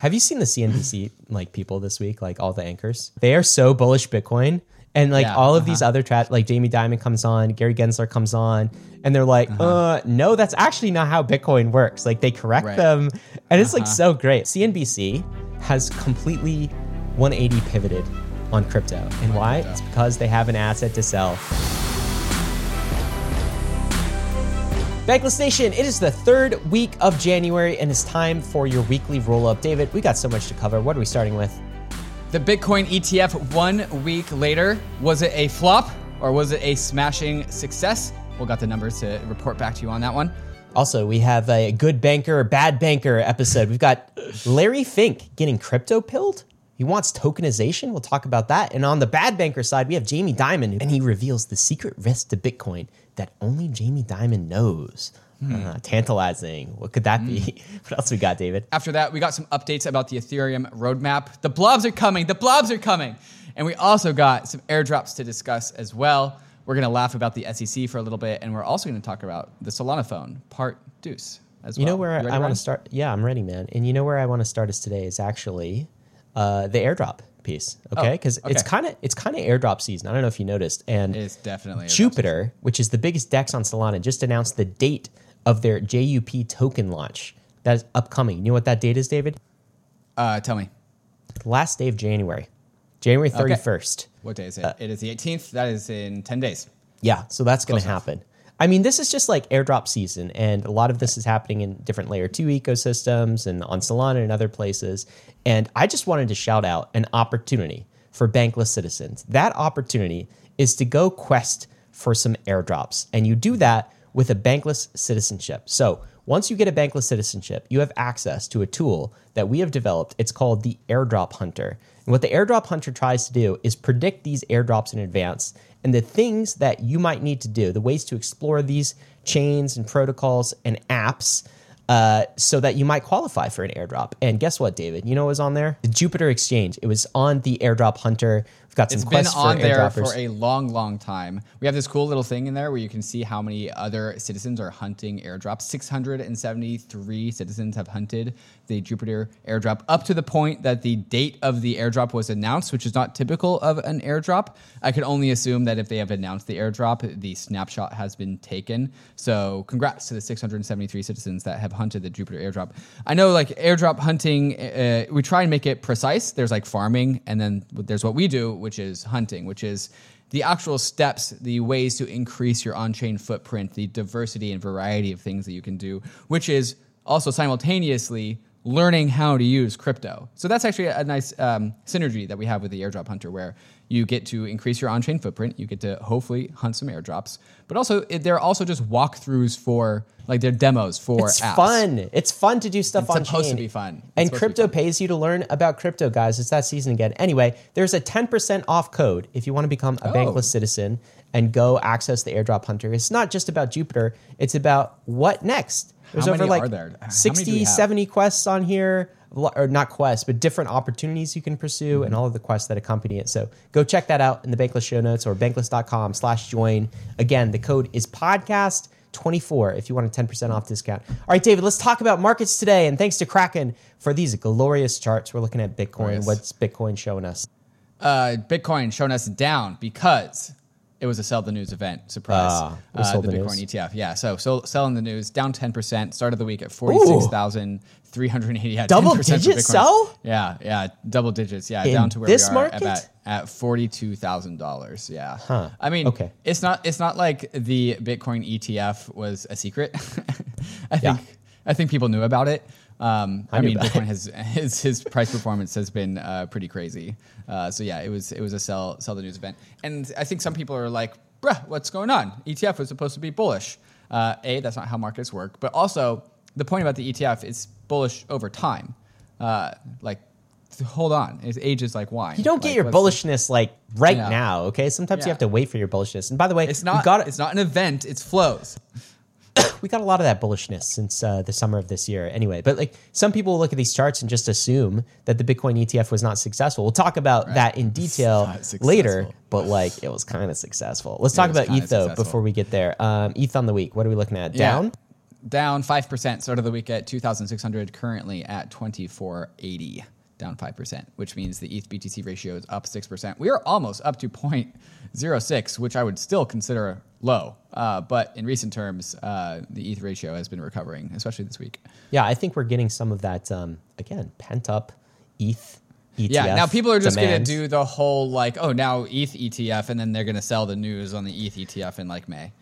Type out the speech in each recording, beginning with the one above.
Have you seen the CNBC like people this week, like all the anchors? They are so bullish Bitcoin. And like Yeah, all of uh-huh. these other tra- like Jamie Dimon comes on, Gary Gensler comes on, and they're like, uh-huh. uh, no, that's actually not how Bitcoin works. Like they correct Right. them. And it's like uh-huh. so great. CNBC has completely 180 pivoted on crypto. And why? It's because they have an asset to sell. Bankless Nation, it is the third week of January and it's time for your weekly roll up. David, we got so much to cover. What are we starting with? The Bitcoin ETF one week later, was it a flop or was it a smashing success? We'll got the numbers to report back to you on that one. Also, we have a good banker, bad banker episode. We've got Larry Fink getting crypto pilled. He wants tokenization. We'll talk about that. And on the bad banker side, we have Jamie Dimon, and he reveals the secret risk to Bitcoin that only Jamie Dimon knows. Uh, tantalizing. What could that be? What else we got, David? After that, we got some updates about the Ethereum roadmap. The blobs are coming. The blobs are coming. And we also got some airdrops to discuss as well. We're going to laugh about the SEC for a little bit, and we're also going to talk about the Solana phone, part deuce, as You well. know where ready, I want to start? Yeah, I'm ready, man. And you know where I want to start us today is actually uh, the airdrop piece. Okay, Oh, because it's kind of it's kind of airdrop season. I don't know if you noticed. And It is definitely Jupiter, which is the biggest DEX on Solana, just announced the date of their JUP token launch. That is upcoming. You know what that date is, David? Uh, tell me, Last day of January, January 31st. what day is it? Uh, it is the 18th. That is in 10 days. Yeah, so that's going to happen. I mean, this is just like airdrop season, and a lot of this is happening in different layer two ecosystems and on Solana and other places. And I just wanted to shout out an opportunity for bankless citizens. That opportunity is to go quest for some airdrops, and you do that with a bankless citizenship. So once you get a bankless citizenship, you have access to a tool that we have developed. It's called the Airdrop Hunter. And what the Airdrop Hunter tries to do is predict these airdrops in advance and the things that you might need to do, the ways to explore these chains and protocols and apps uh, so that you might qualify for an airdrop. And guess what, David? You know what was on there? The Jupiter Exchange. It was on the Airdrop Hunter. Got some It's been on for there for a long, long time. We have this cool little thing in there where you can see how many other citizens are hunting airdrops. 673 citizens have hunted the Jupiter airdrop up to the point that the date of the airdrop was announced, which is not typical of an airdrop. I could only assume that if they have announced the airdrop, the snapshot has been taken. So, congrats to the 673 citizens that have hunted the Jupiter airdrop. I know, like airdrop hunting, uh, we try and make it precise. There's like farming, and then there's what we do, which is hunting, which is the actual steps, the ways to increase your on chain footprint, the diversity and variety of things that you can do, which is also simultaneously learning how to use crypto. So that's actually a nice um, synergy that we have with the airdrop hunter, where you get to increase your on chain footprint, you get to hopefully hunt some airdrops, but also it, they're also just walkthroughs for like they're demos for it's apps. fun. It's fun to do stuff It's on It's supposed to be fun. It's and supposed to be crypto fun. pays you to learn about crypto, guys. It's that season again. Anyway, there's a 10% off code if you want to become a Oh. bankless citizen and go access the airdrop hunter. It's not just about Jupiter, it's about what next. There's over many like there? How many do 60, 70 quests on here, or not quests, but different opportunities you can pursue Mm-hmm. and all of the quests that accompany it. So go check that out in the Bankless show notes or bankless.com slash join. Again, the code is podcast 24 if you want a 10% off discount. All right, David, let's talk about markets today. And thanks to Kraken for these glorious charts. We're looking at Bitcoin. Glorious. What's Bitcoin showing us? uh, Bitcoin showing us down because it was a sell the news event. Surprise! Ah, uh, sell the the Bitcoin news. ETF. Yeah. So, so selling the news down ten percent. Started the week at forty six thousand three hundred eighty. Yeah, Double 10% digit sell? Yeah, yeah, double digits. Yeah, In down to where this we are market? at at forty two thousand dollars. Yeah. Huh. I mean, Okay. It's not. It's not like the Bitcoin ETF was a secret. I Yeah. think. I think people knew about it. Um, I, knew mean, Bitcoin has his his price performance has been uh, pretty crazy. Uh, so yeah, it was it was a sell sell the news event, and I think some people are like, "Bruh, what's going on? ETF was supposed to be bullish." Uh, a, that's not how markets work, but also the point about the ETF is bullish over time. Uh, like, hold on, it ages like wine. You don't get Like, your bullishness like right Yeah. now, okay? Sometimes you have to wait for your bullishness. And by the way, It's not. got It's not an event. It's flows. we got a lot of that bullishness since uh, the summer of this year. Anyway but like some people look at these charts and just assume that the bitcoin etf was not successful. We'll talk about that in detail later but like it was kind of successful. Let's talk about eth though before we get there. Um, eth on the week what are we looking at? Yeah. down? Down 5% start of the week at 2,600, currently at 2480, down 5%, which means the ETH BTC ratio is up 6%. We are almost up to 0.06, which I would still consider low. Uh, but in recent terms, uh, the ETH ratio has been recovering, especially this week. Yeah, I think we're getting some of that, um, again, pent up ETH. ETF Yeah, now people are just going to do the whole like, oh, now ETH ETF, and then they're going to sell the news on the ETH ETF in like May.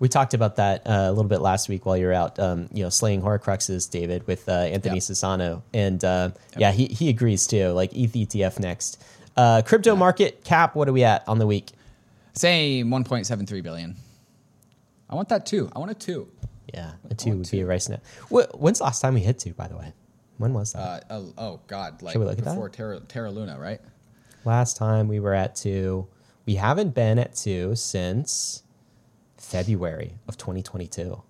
We talked about that uh, a little bit last week while you were out, um, you know, slaying Horcruxes, David, with uh, Anthony Yep. And uh, yeah, he he agrees too. Like ETH ETF next. Uh, crypto market cap. What are we at on the week? Same 1.73 billion. I want that too. I want a two. Yeah, a two would be a rice net. When's the last time we hit two? By the way, when was that? Uh, oh, oh God! Like Should we look at that? before Terra, Terra Luna, right? last time we were at two. We haven't been at two since February of 2022.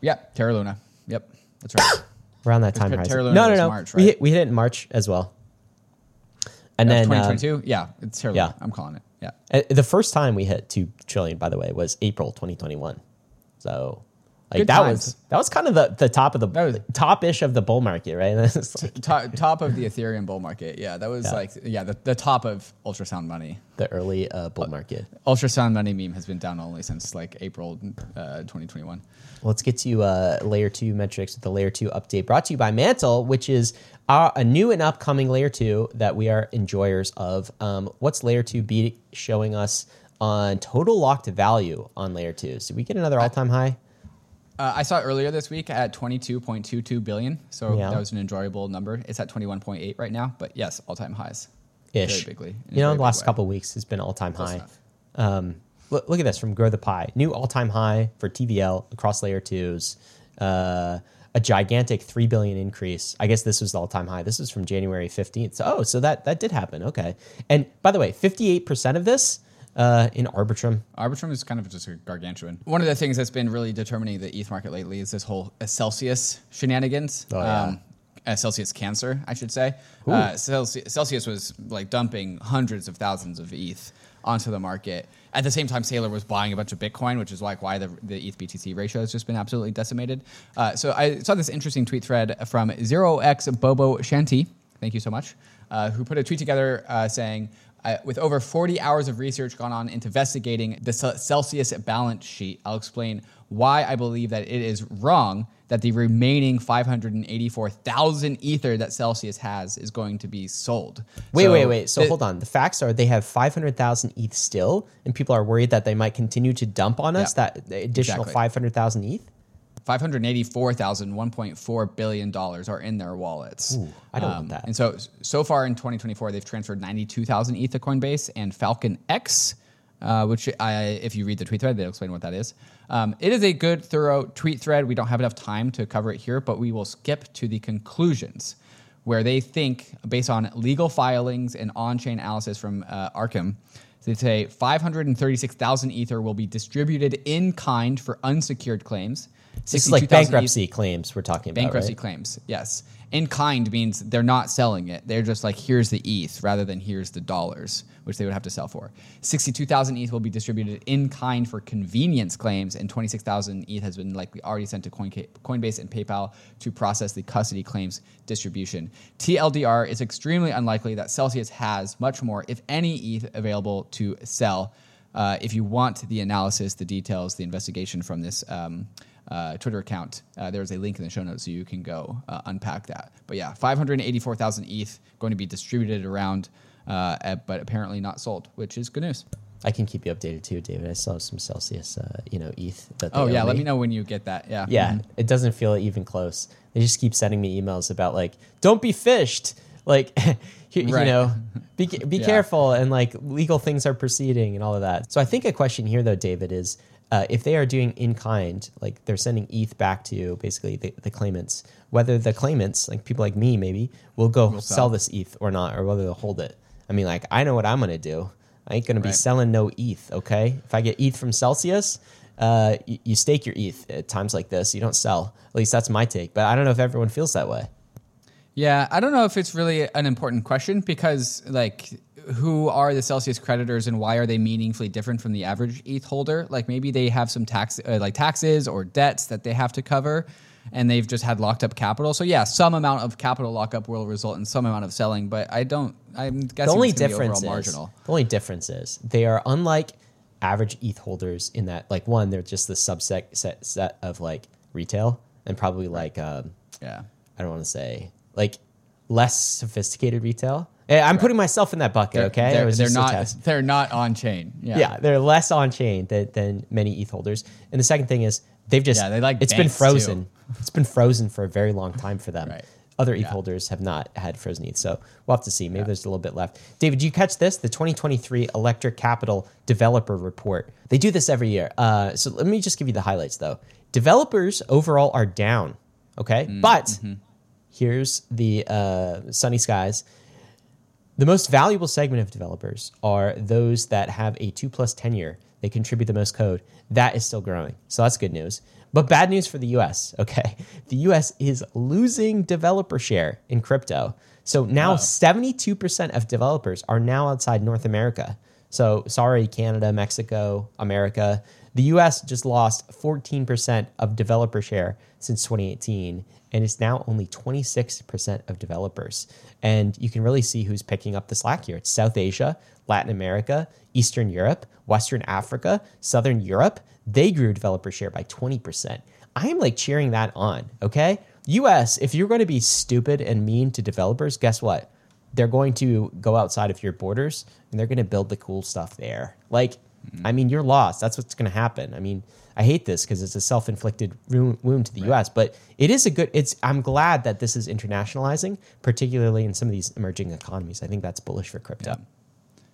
Yep, Terra Luna. Yep, that's right. Around that time Ter- horizon. Terra Luna no, no, no. March, We hit we hit it in March as well. And then um, 2022. yeah, it's Terra yeah. Luna. I'm calling it. Yeah. Uh, the first time we hit two trillion, by the way, was April 2021. So, like Good that times. was that was kind of the, the top of the That was- top ish of the bull market, right? Like top, top of the Ethereum bull market. Yeah, that was Yeah. like yeah the, the top of ultrasound money. the early uh, bull market. Ultrasound money meme has been down only since like April uh, 2021. Let's get to uh, layer two metrics with the layer two update brought to you by Mantle, which is our, a new and upcoming layer two that we are enjoyers of. Um, what's layer two be showing us on total locked value on layer two? So we get another all time high. Uh, I saw it earlier this week at 22.22 billion, so Yeah. that was an enjoyable number. It's at 21.8 right now, but yes, all time highs. Ish. Very bigly. You know, the last way. couple of weeks has been all time high. Um, look, look at this from Grow the Pie. New all time high for TVL across layer twos. Uh, a gigantic three billion increase. I guess this was the all time high. This is from January fifteenth. So, oh, so that that did happen. Okay. And by the way, fifty eight percent of this uh, in Arbitrum. Arbitrum is kind of just a gargantuan. One of the things that's been really determining the ETH market lately is this whole Celsius shenanigans. Oh, yeah. um, uh, Celsius cancer, I should say. Uh, Celsius, Celsius was like dumping hundreds of thousands of ETH onto the market. At the same time, Saylor was buying a bunch of Bitcoin, which is like why the, the ETH BTC ratio has just been absolutely decimated. Uh, so I saw this interesting tweet thread from 0x Bobo Shanti. Thank you so much. Uh, who put a tweet together uh, saying, uh, with over 40 hours of research gone on into investigating the Celsius balance sheet, I'll explain why I believe that it is wrong that the remaining 584,000 ether that Celsius has is going to be sold. Wait, So wait, wait. So hold on. The facts are they have 500,000 ETH still, and people are worried that they might continue to dump on us Yeah. that additional Exactly. 500,000 ETH. 584,000, 1.4 billion dollars are in their wallets. Um, Ooh, I don't want that. And so, so far in 2024, they've transferred 92,000 ETH to Coinbase and Falcon X, uh, which I, if you read the tweet thread, they'll explain what that is. Um, it is a good, thorough tweet thread. We don't have enough time to cover it here, but we will skip to the conclusions where they think, based on legal filings and on-chain analysis from uh, Arkham, they say 536,000 ether will be distributed in kind for unsecured claims. This is like 62,000 ETH bankruptcy claims we're talking about. Bankruptcy right? claims, yes. In kind means they're not selling it. They're just like, here's the ETH rather than here's the dollars, which they would have to sell for. 62,000 ETH will be distributed in kind for convenience claims, and 26,000 ETH has been likely already sent to Coinbase and PayPal to process the custody claims distribution. TLDR is extremely unlikely that Celsius has much more, if any, ETH available to sell. Uh, if you want the analysis, the details, the investigation from this um, uh, Twitter account, uh, there's a link in the show notes so you can go uh, unpack that. But yeah, 584,000 ETH going to be distributed around, uh, at- but apparently not sold, which is good news. I can keep you updated too, David. I still have some Celsius, uh, you know, ETH. That Oh yeah, let me know when you get that. Yeah. Yeah, Mhm. it doesn't feel even close. They just keep sending me emails about like, don't be phished. Like, you, you know, be be Yeah. careful and like legal things are proceeding and all of that. So I think a question here though, David, is uh, if they are doing in kind, like they're sending ETH back to basically the, the claimants, whether the claimants, like people like me maybe, will go Will sell. sell. this ETH or not, or whether they'll hold it. I mean, like I know what I'm gonna do. I ain't gonna be selling no ETH. Okay, if I get ETH from Celsius, uh, you, you stake your ETH at times like this. You don't sell. At least that's my take. But I don't know if everyone feels that way. Yeah, I don't know if it's really an important question because, like, who are the Celsius creditors and why are they meaningfully different from the average ETH holder. Like maybe they have some tax, uh, like taxes or debts that they have to cover, and they've just had locked up capital. So yeah, some amount of capital lockup will result in some amount of selling, but I don't. I'm guessing the only it's gonna be difference is marginal. the only difference is they are unlike average ETH holders in that like one they're just the subset set, set of like retail and probably like um, Yeah. I don't want to say like less sophisticated retail. Eh, I'm putting myself in that bucket. okay, They're, was they're a not. They're not on chain. Yeah. Yeah. they're less on chain than, than many ETH holders. And the second thing is they've just Yeah, they like it's been frozen. too. It's been frozen for a very long time for them. Right. Other ETH Yeah. holders have not had frozen ETH, so we'll have to see. Maybe there's a little bit left. David, you catch this? The 2023 Electric Capital Developer Report. They do this every year. Uh, so let me just give you the highlights, though. Developers overall are down. Okay, Mm, but mm-hmm. Here's the uh, sunny skies. The most valuable segment of developers are those that have a two plus tenure. They contribute the most code. That is still growing. So that's good news. But bad news for the US, okay? The US is losing developer share in crypto. So now 72% of developers are now outside North America. So sorry, Canada, Mexico, America. The US just lost 14% of developer share since 2018 and it's now only 26% of developers. And you can really see who's picking up the slack here. It's South Asia, Latin America, Eastern Europe, Western Africa, Southern Europe. They grew developer share by 20%. I am like cheering that on, okay? US, if you're going to be stupid and mean to developers, guess what? They're going to go outside of your borders and they're going to build the cool stuff there. Like, I mean, you're lost. That's what's going to happen. I mean, I hate this because it's a self-inflicted wound to the U.S. But it is a good. It's. I'm glad that this is internationalizing, particularly in some of these emerging economies. I think that's bullish for crypto.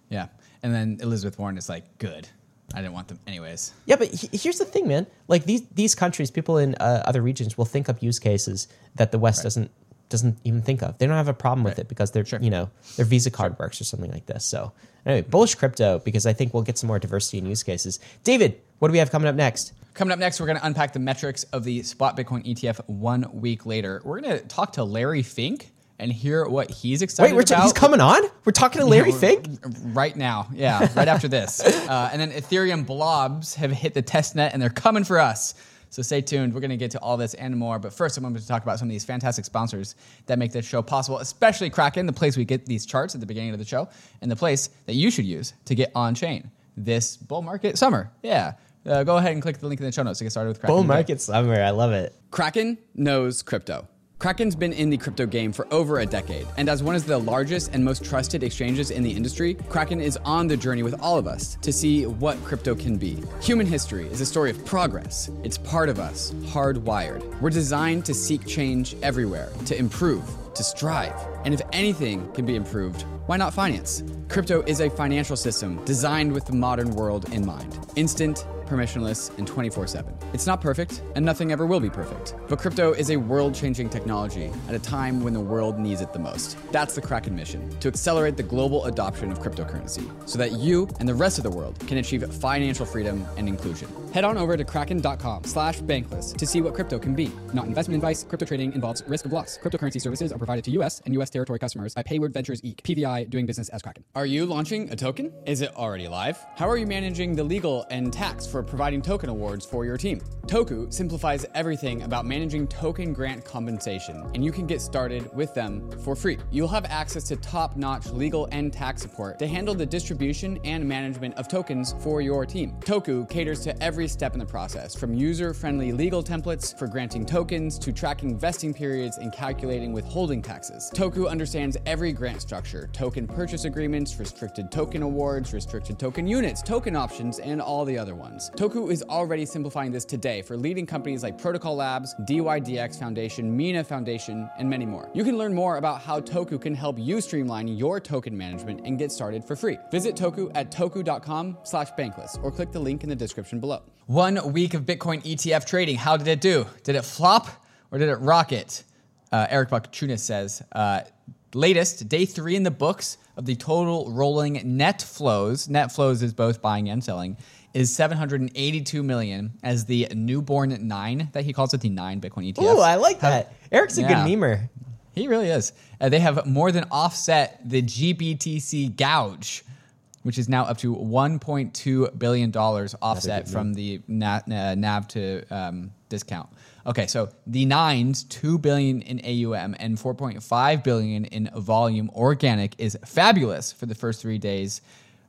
Yeah. And then Elizabeth Warren is like, good. I didn't want them anyways. Yeah, but he- here's the thing, man. Like these these countries, people in uh, other regions will think up use cases that the West doesn't doesn't even think of. They don't have a problem with Right. it because their Sure. you know their Visa card works or something like this. So anyway, bullish crypto because I think we'll get some more diversity in use cases. David, what do we have coming up next? Coming up next, we're going to unpack the metrics of the spot Bitcoin ETF one week later. We're going to talk to Larry Fink and hear what he's excited Wait, we're t- about. he's coming on. We're talking to Larry Yeah, Fink. right now. Yeah, right after this. Uh, and then Ethereum blobs have hit the test net and they're coming for us. So stay tuned. We're going to get to all this and more. But first, I'm going to talk about some of these fantastic sponsors that make this show possible, especially Kraken, the place we get these charts at the beginning of the show, and the place that you should use to get on chain this bull market summer. Yeah. Uh, go ahead and click the link in the show notes to get started with Kraken. Bull market summer. I love it. Kraken knows crypto. Kraken's been in the crypto game for over a decade, and as one of the largest and most trusted exchanges in the industry, Kraken is on the journey with all of us to see what crypto can be. Human history is a story of progress. It's part of us, hardwired. We're designed to seek change everywhere, to improve, to strive. And if anything can be improved, why not finance? Crypto is a financial system designed with the modern world in mind. Instant, permissionless, and 24 7. It's not perfect, and nothing ever will be perfect. But crypto is a world changing technology at a time when the world needs it the most. That's the Kraken mission to accelerate the global adoption of cryptocurrency so that you and the rest of the world can achieve financial freedom and inclusion. Head on over to kraken.com slash bankless to see what crypto can be. Not investment advice, crypto trading involves risk of loss. Cryptocurrency services are provided to U.S. and U.S. territory customers by Payward Ventures Inc., PVI, doing business as Kraken. Are you launching a token? Is it already live? How are you managing the legal and tax for providing token awards for your team? Toku simplifies everything about managing token grant compensation, and you can get started with them for free. You'll have access to top notch legal and tax support to handle the distribution and management of tokens for your team. Toku caters to every step in the process, from user friendly legal templates for granting tokens to tracking vesting periods and calculating withholding taxes. Toku understands every grant structure token purchase agreements, restricted token awards, restricted token units, token options, and all the other ones. Toku is already simplifying this today for leading companies like Protocol Labs, DYDX Foundation, Mina Foundation, and many more. You can learn more about how Toku can help you streamline your token management and get started for free. Visit Toku at toku.com slash bankless or click the link in the description below. One week of Bitcoin ETF trading. How did it do? Did it flop or did it rocket? Uh, Eric Balchunas says, uh, latest, day three in the books of the total rolling net flows. Net flows is both buying and selling. Is 782 million as the newborn nine that he calls it, the nine Bitcoin E ETFs. Ooh, I like that. Eric's a Yeah. good memer. He really is. Uh, they have more than offset the GBTC gouge, which is now up to 1.2 billion dollars offset from the na- uh, NAV to um, discount. Okay, so the nines, two billion in AUM and 4.5 billion in volume organic is fabulous for the first three days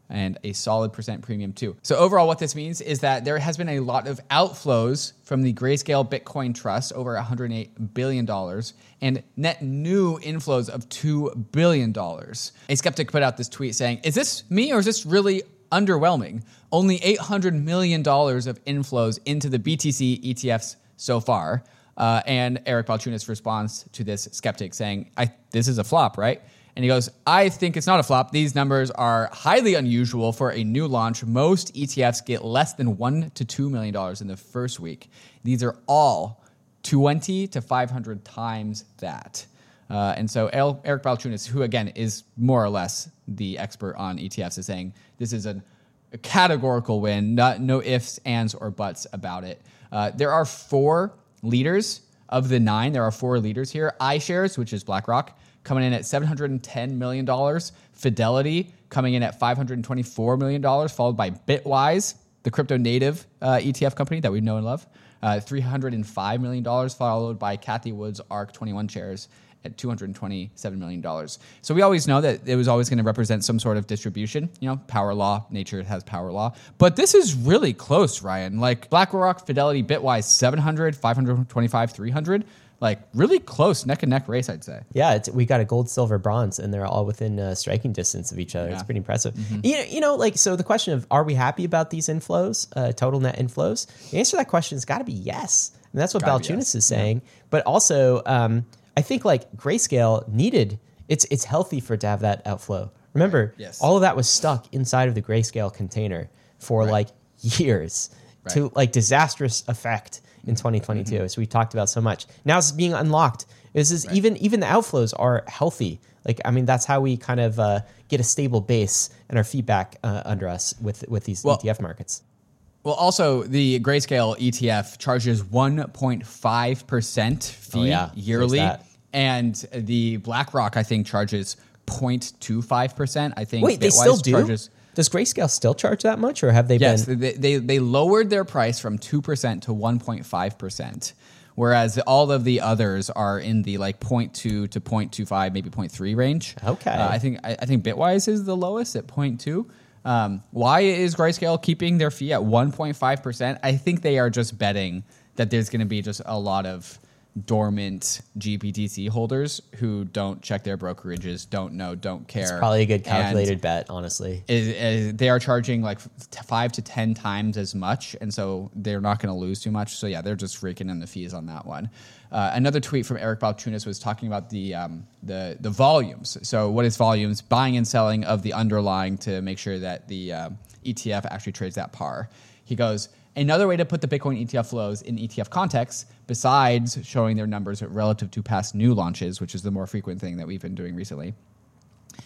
and a solid percent premium too. So overall, what this means is that there has been a lot of outflows from the Grayscale Bitcoin Trust, over 108 billion dollars, and net new inflows of two billion dollars. A skeptic put out this tweet saying, "Is this me or is this really?" Underwhelming. Only $800 million of inflows into the BTC ETFs so far. Uh, and Eric Balchunas responds to this skeptic saying, This is a flop, right? And he goes, I think it's not a flop. These numbers are highly unusual for a new launch. Most ETFs get less than one to two million dollars in the first week. These are all 20 to 500 times that. Uh, and so El- Eric Balchunas, who again is more or less the expert on ETFs, is saying this is an, a categorical win, not, no ifs, ands, or buts about it. Uh, there are four leaders of the nine. There are four leaders here. iShares, which is BlackRock, coming in at $710 million. Fidelity coming in at $524 million, followed by Bitwise, the crypto native uh, ETF company that we know and love. Uh, $305 million, followed by Cathie Wood's ARK 21 shares at $227 million. So we always know that it was always going to represent some sort of distribution. You know, power law, nature has power law. But this is really close, Ryan. Like BlackRock, Fidelity, Bitwise, 700, 525, 300 like really close neck and neck race, I'd say. Yeah, it's, we got a gold, silver, bronze, and they're all within uh, striking distance of each other. It's pretty impressive. You, know, you know, like so. The question of are we happy about these inflows, uh, total net inflows? The answer to that question has got to be yes, and that's what Gotta Balchunas yes. is saying. But also, um, I think like Grayscale needed. It's it's healthy for it to have that outflow. Remember, Yes. all of that was stuck inside of the Grayscale container for like years to like disastrous effect in 2022 as we talked about so much. Now it's being unlocked. This is even even the outflows are healthy. Like i mean that's how we kind of uh, get a stable base and our feedback uh, under us with with these Well- etf markets. Well, also the Grayscale ETF charges 1.5% fee Oh, yeah. Yearly, and the BlackRock I think charges 0.25%. I think wait they Bitwise still do? charges. Does grayscale still charge that much or have they Yes, been they, they they lowered their price from two percent to one point five percent, whereas all of the others are in the like 0.2 to 0.25, maybe 0.3 range. Okay. Uh, I think I, I think Bitwise is the lowest at 0.2. Um, why is Grayscale keeping their fee at 1.5 percent? I think they are just betting that there's going to be just a lot of dormant GBTC holders who don't check their brokerages, don't know, don't care. it's probably a good And- calculated bet honestly is, is they are charging like five to ten times as much, and so they're not going to lose too much. So yeah, they're just raking in the fees on that one. Uh, another tweet from Eric Balchunas was talking about the um, the the volumes. So what is volumes? Buying and selling of the underlying to make sure that the um, ETF actually trades that par. He goes. Another way to put the Bitcoin ETF flows in ETF context, besides showing their numbers relative to past new launches, which is the more frequent thing that we've been doing recently,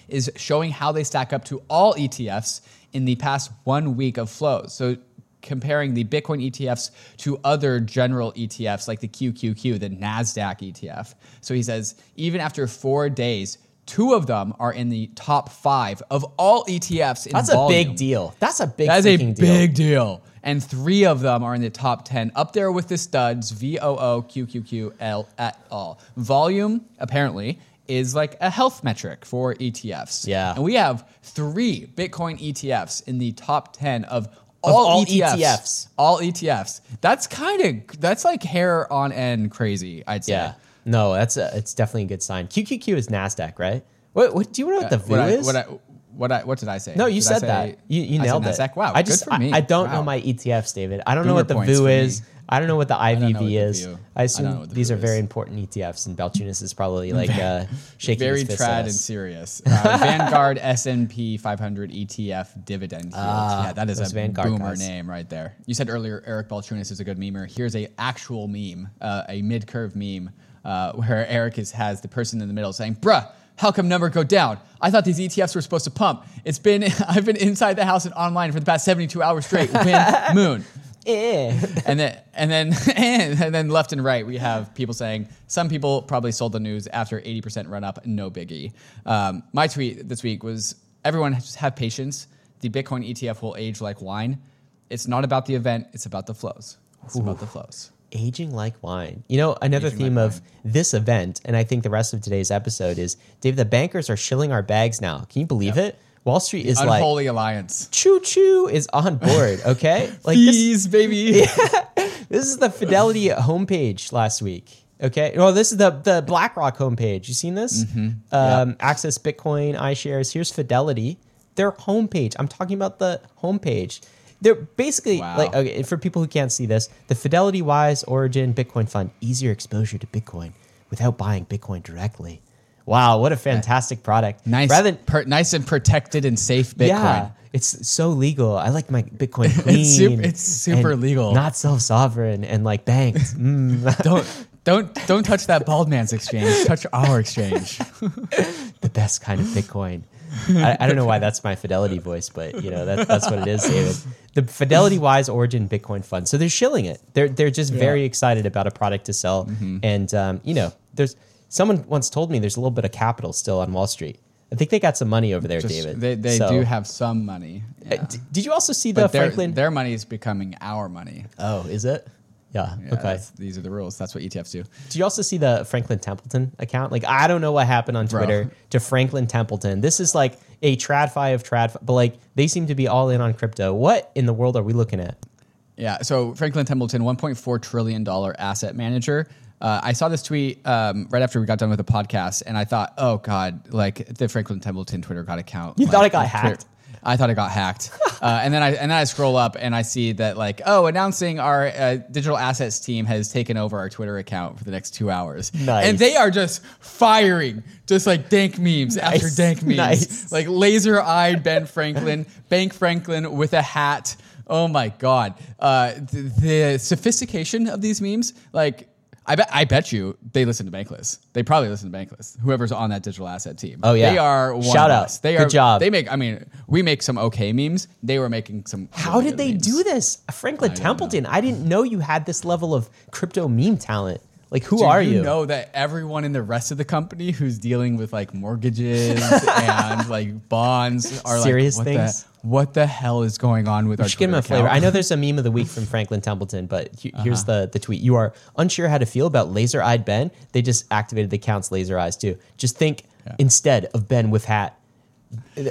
is showing how they stack up to all ETFs in the past one week of flows. So comparing the Bitcoin ETFs to other general ETFs like the QQQ, the NASDAQ ETF. So he says, even after four days, two of them are in the top five of all ETFs in that's a big deal that's a big deal. That's a deal. big deal. And three of them are in the top 10, up there with the studs, VOO, QQQ, L at all. Volume, apparently, is like a health metric for ETFs. Yeah. And we have three Bitcoin ETFs in the top 10 of Of all, all ETFs. ETFs. All ETFs. That's kind of, that's like hair on end crazy, I'd say. yeah no that's a, it's definitely a good sign qqq is nasdaq right what, what do you know what the VOO What I, is what, I, what, I, what did I say? No, you Did said say- that. You, you I nailed it. NASDAQ? Wow, I good just for me. I, I don't know my ETFs, David. I don't know what the VOO is. me. I don't know what the IVV what the is. I I assume what the these are very important ETFs, and Balchunas is probably like uh, shaking very his fist trad and serious. Uh, Vanguard S&P 500 ETF dividend yield. Ah, yeah, that is a Vanguard boomer guys. name right there. You said earlier Eric Balchunas is a good memer. Here's a actual meme, uh, a mid-curve meme, uh, where Eric is, has the person in the middle saying, "Bruh, how come number go down? I thought these ETFs were supposed to pump. It's been I've been inside the house and online for the past 72 hours straight. Win moon." Eh. and then and then and then left and right we have people saying some people probably sold the news after 80% run up no biggie um, my tweet this week was everyone just have patience the bitcoin etf will age like wine it's not about the event it's about the flows it's about the flows Aging like wine. You know, another Aging theme like of this event, and I think the rest of today's episode is Dave, the bankers are shilling our bags now. Can you believe it? Wall Street is like unholy alliance choo choo is on board. Okay. Like this, fees baby this is the Fidelity homepage last week. Okay. Well, this is the the BlackRock homepage. You seen this? Mm-hmm. Um, Access Bitcoin, iShares. Here's Fidelity. Their homepage. I'm talking about the homepage. They're basically Wow. like okay, for people who can't see this, the Fidelity Wise Origin Bitcoin Fund, easier exposure to Bitcoin without buying Bitcoin directly. Wow, what a fantastic product! nice Rather than per, nice and protected and safe bitcoin yeah, it's so legal. I like my Bitcoin clean. super- it's super legal. not self sovereign and like banked. Mm. don't don't don't touch that bald man's exchange touch our exchange the best kind of Bitcoin. I, I don't know why that's my Fidelity voice, but you know that, that's what it is, David. The Fidelity Wise Origin Bitcoin Fund. So they're shilling it. They're they're just very excited about a product to sell, Mm-hmm. and um, you know, there's someone once told me there's a little bit of capital still on Wall Street. I think they got some money over there, Just- David. they, they So- do have some money Uh, d- did you also see the their, Franklin? their money is becoming our money oh, is it? Yeah. Yeah, okay. these are the rules that's what etfs do Do you also see the Franklin Templeton account? Like, I don't know what happened on Bro. Twitter to Franklin Templeton. This is like a tradfi of trad, but like they seem to be all in on crypto. What in the world are we looking at? Yeah. So Franklin Templeton, 1.4 trillion dollar asset manager. Uh, I saw this tweet um, right after we got done with the podcast, and I thought, oh god, like the Franklin Templeton Twitter got account. You like, thought it got Twitter- hacked? I thought it got hacked, uh, and then I and then I scroll up and I see that like, oh, announcing our uh, digital assets team has taken over our Twitter account for the next two hours, Nice. and they are just firing, just like dank memes after dank memes, Nice. like laser eyed Ben Franklin, Bank Franklin with a hat. Oh my god, uh, the, the sophistication of these memes, like. I bet, I bet you they listen to Bankless. They probably listen to Bankless. Whoever's on that digital asset team. Oh, yeah. they are. One Shout of out. us. They Good are. job. They make. I mean, we make some okay memes. They were making some. How did they memes. do this? Franklin don't Templeton. I didn't know you had this level of crypto meme talent. Like, who Do are you you? know that everyone in the rest of the company who's dealing with like mortgages and like bonds are Serious like, what things? The, what the hell is going on with our Just give him a flavor. I know there's a meme of the week from Franklin Templeton, but he- here's Uh-huh. the, the tweet. You are unsure how to feel about laser eyed Ben. They just activated the count's laser eyes too. Just think instead of Ben with hat.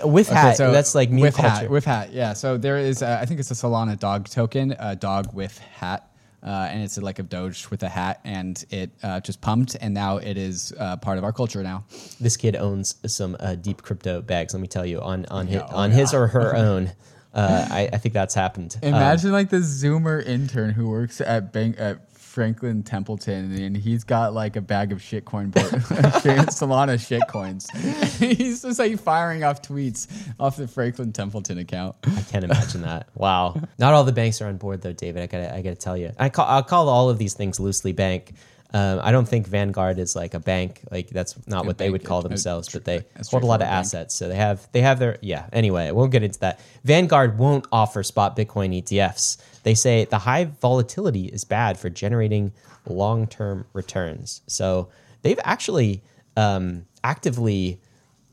With Okay, hat, so that's like meme with culture. hat. With hat, yeah. So there is, uh, I think it's a Solana dog token, a dog with hat, uh, and it's like a Doge with a hat, and it uh, just pumped, and now it is uh, part of our culture now. this kid owns some uh, deep crypto bags. Let me tell you, on on his, oh on his or her own. Uh, I, I think that's happened. Um, Imagine like the Zoomer intern who works at bank at Franklin Templeton, and he's got like a bag of shitcoin, Solana shitcoins. he's just like firing off tweets off the Franklin Templeton account. I can't imagine that. Wow. Not all the banks are on board though, David. I gotta I gotta tell you. I I'll call all of these things loosely bank. Um, I don't think Vanguard is like a bank. Like that's not what they would call uh, themselves, but they a hold a lot of bank. assets. So they have they have their yeah. Anyway, we'll get into that. Vanguard won't offer spot Bitcoin ETFs. They say the high volatility is bad for generating long term returns. So they've actually um, actively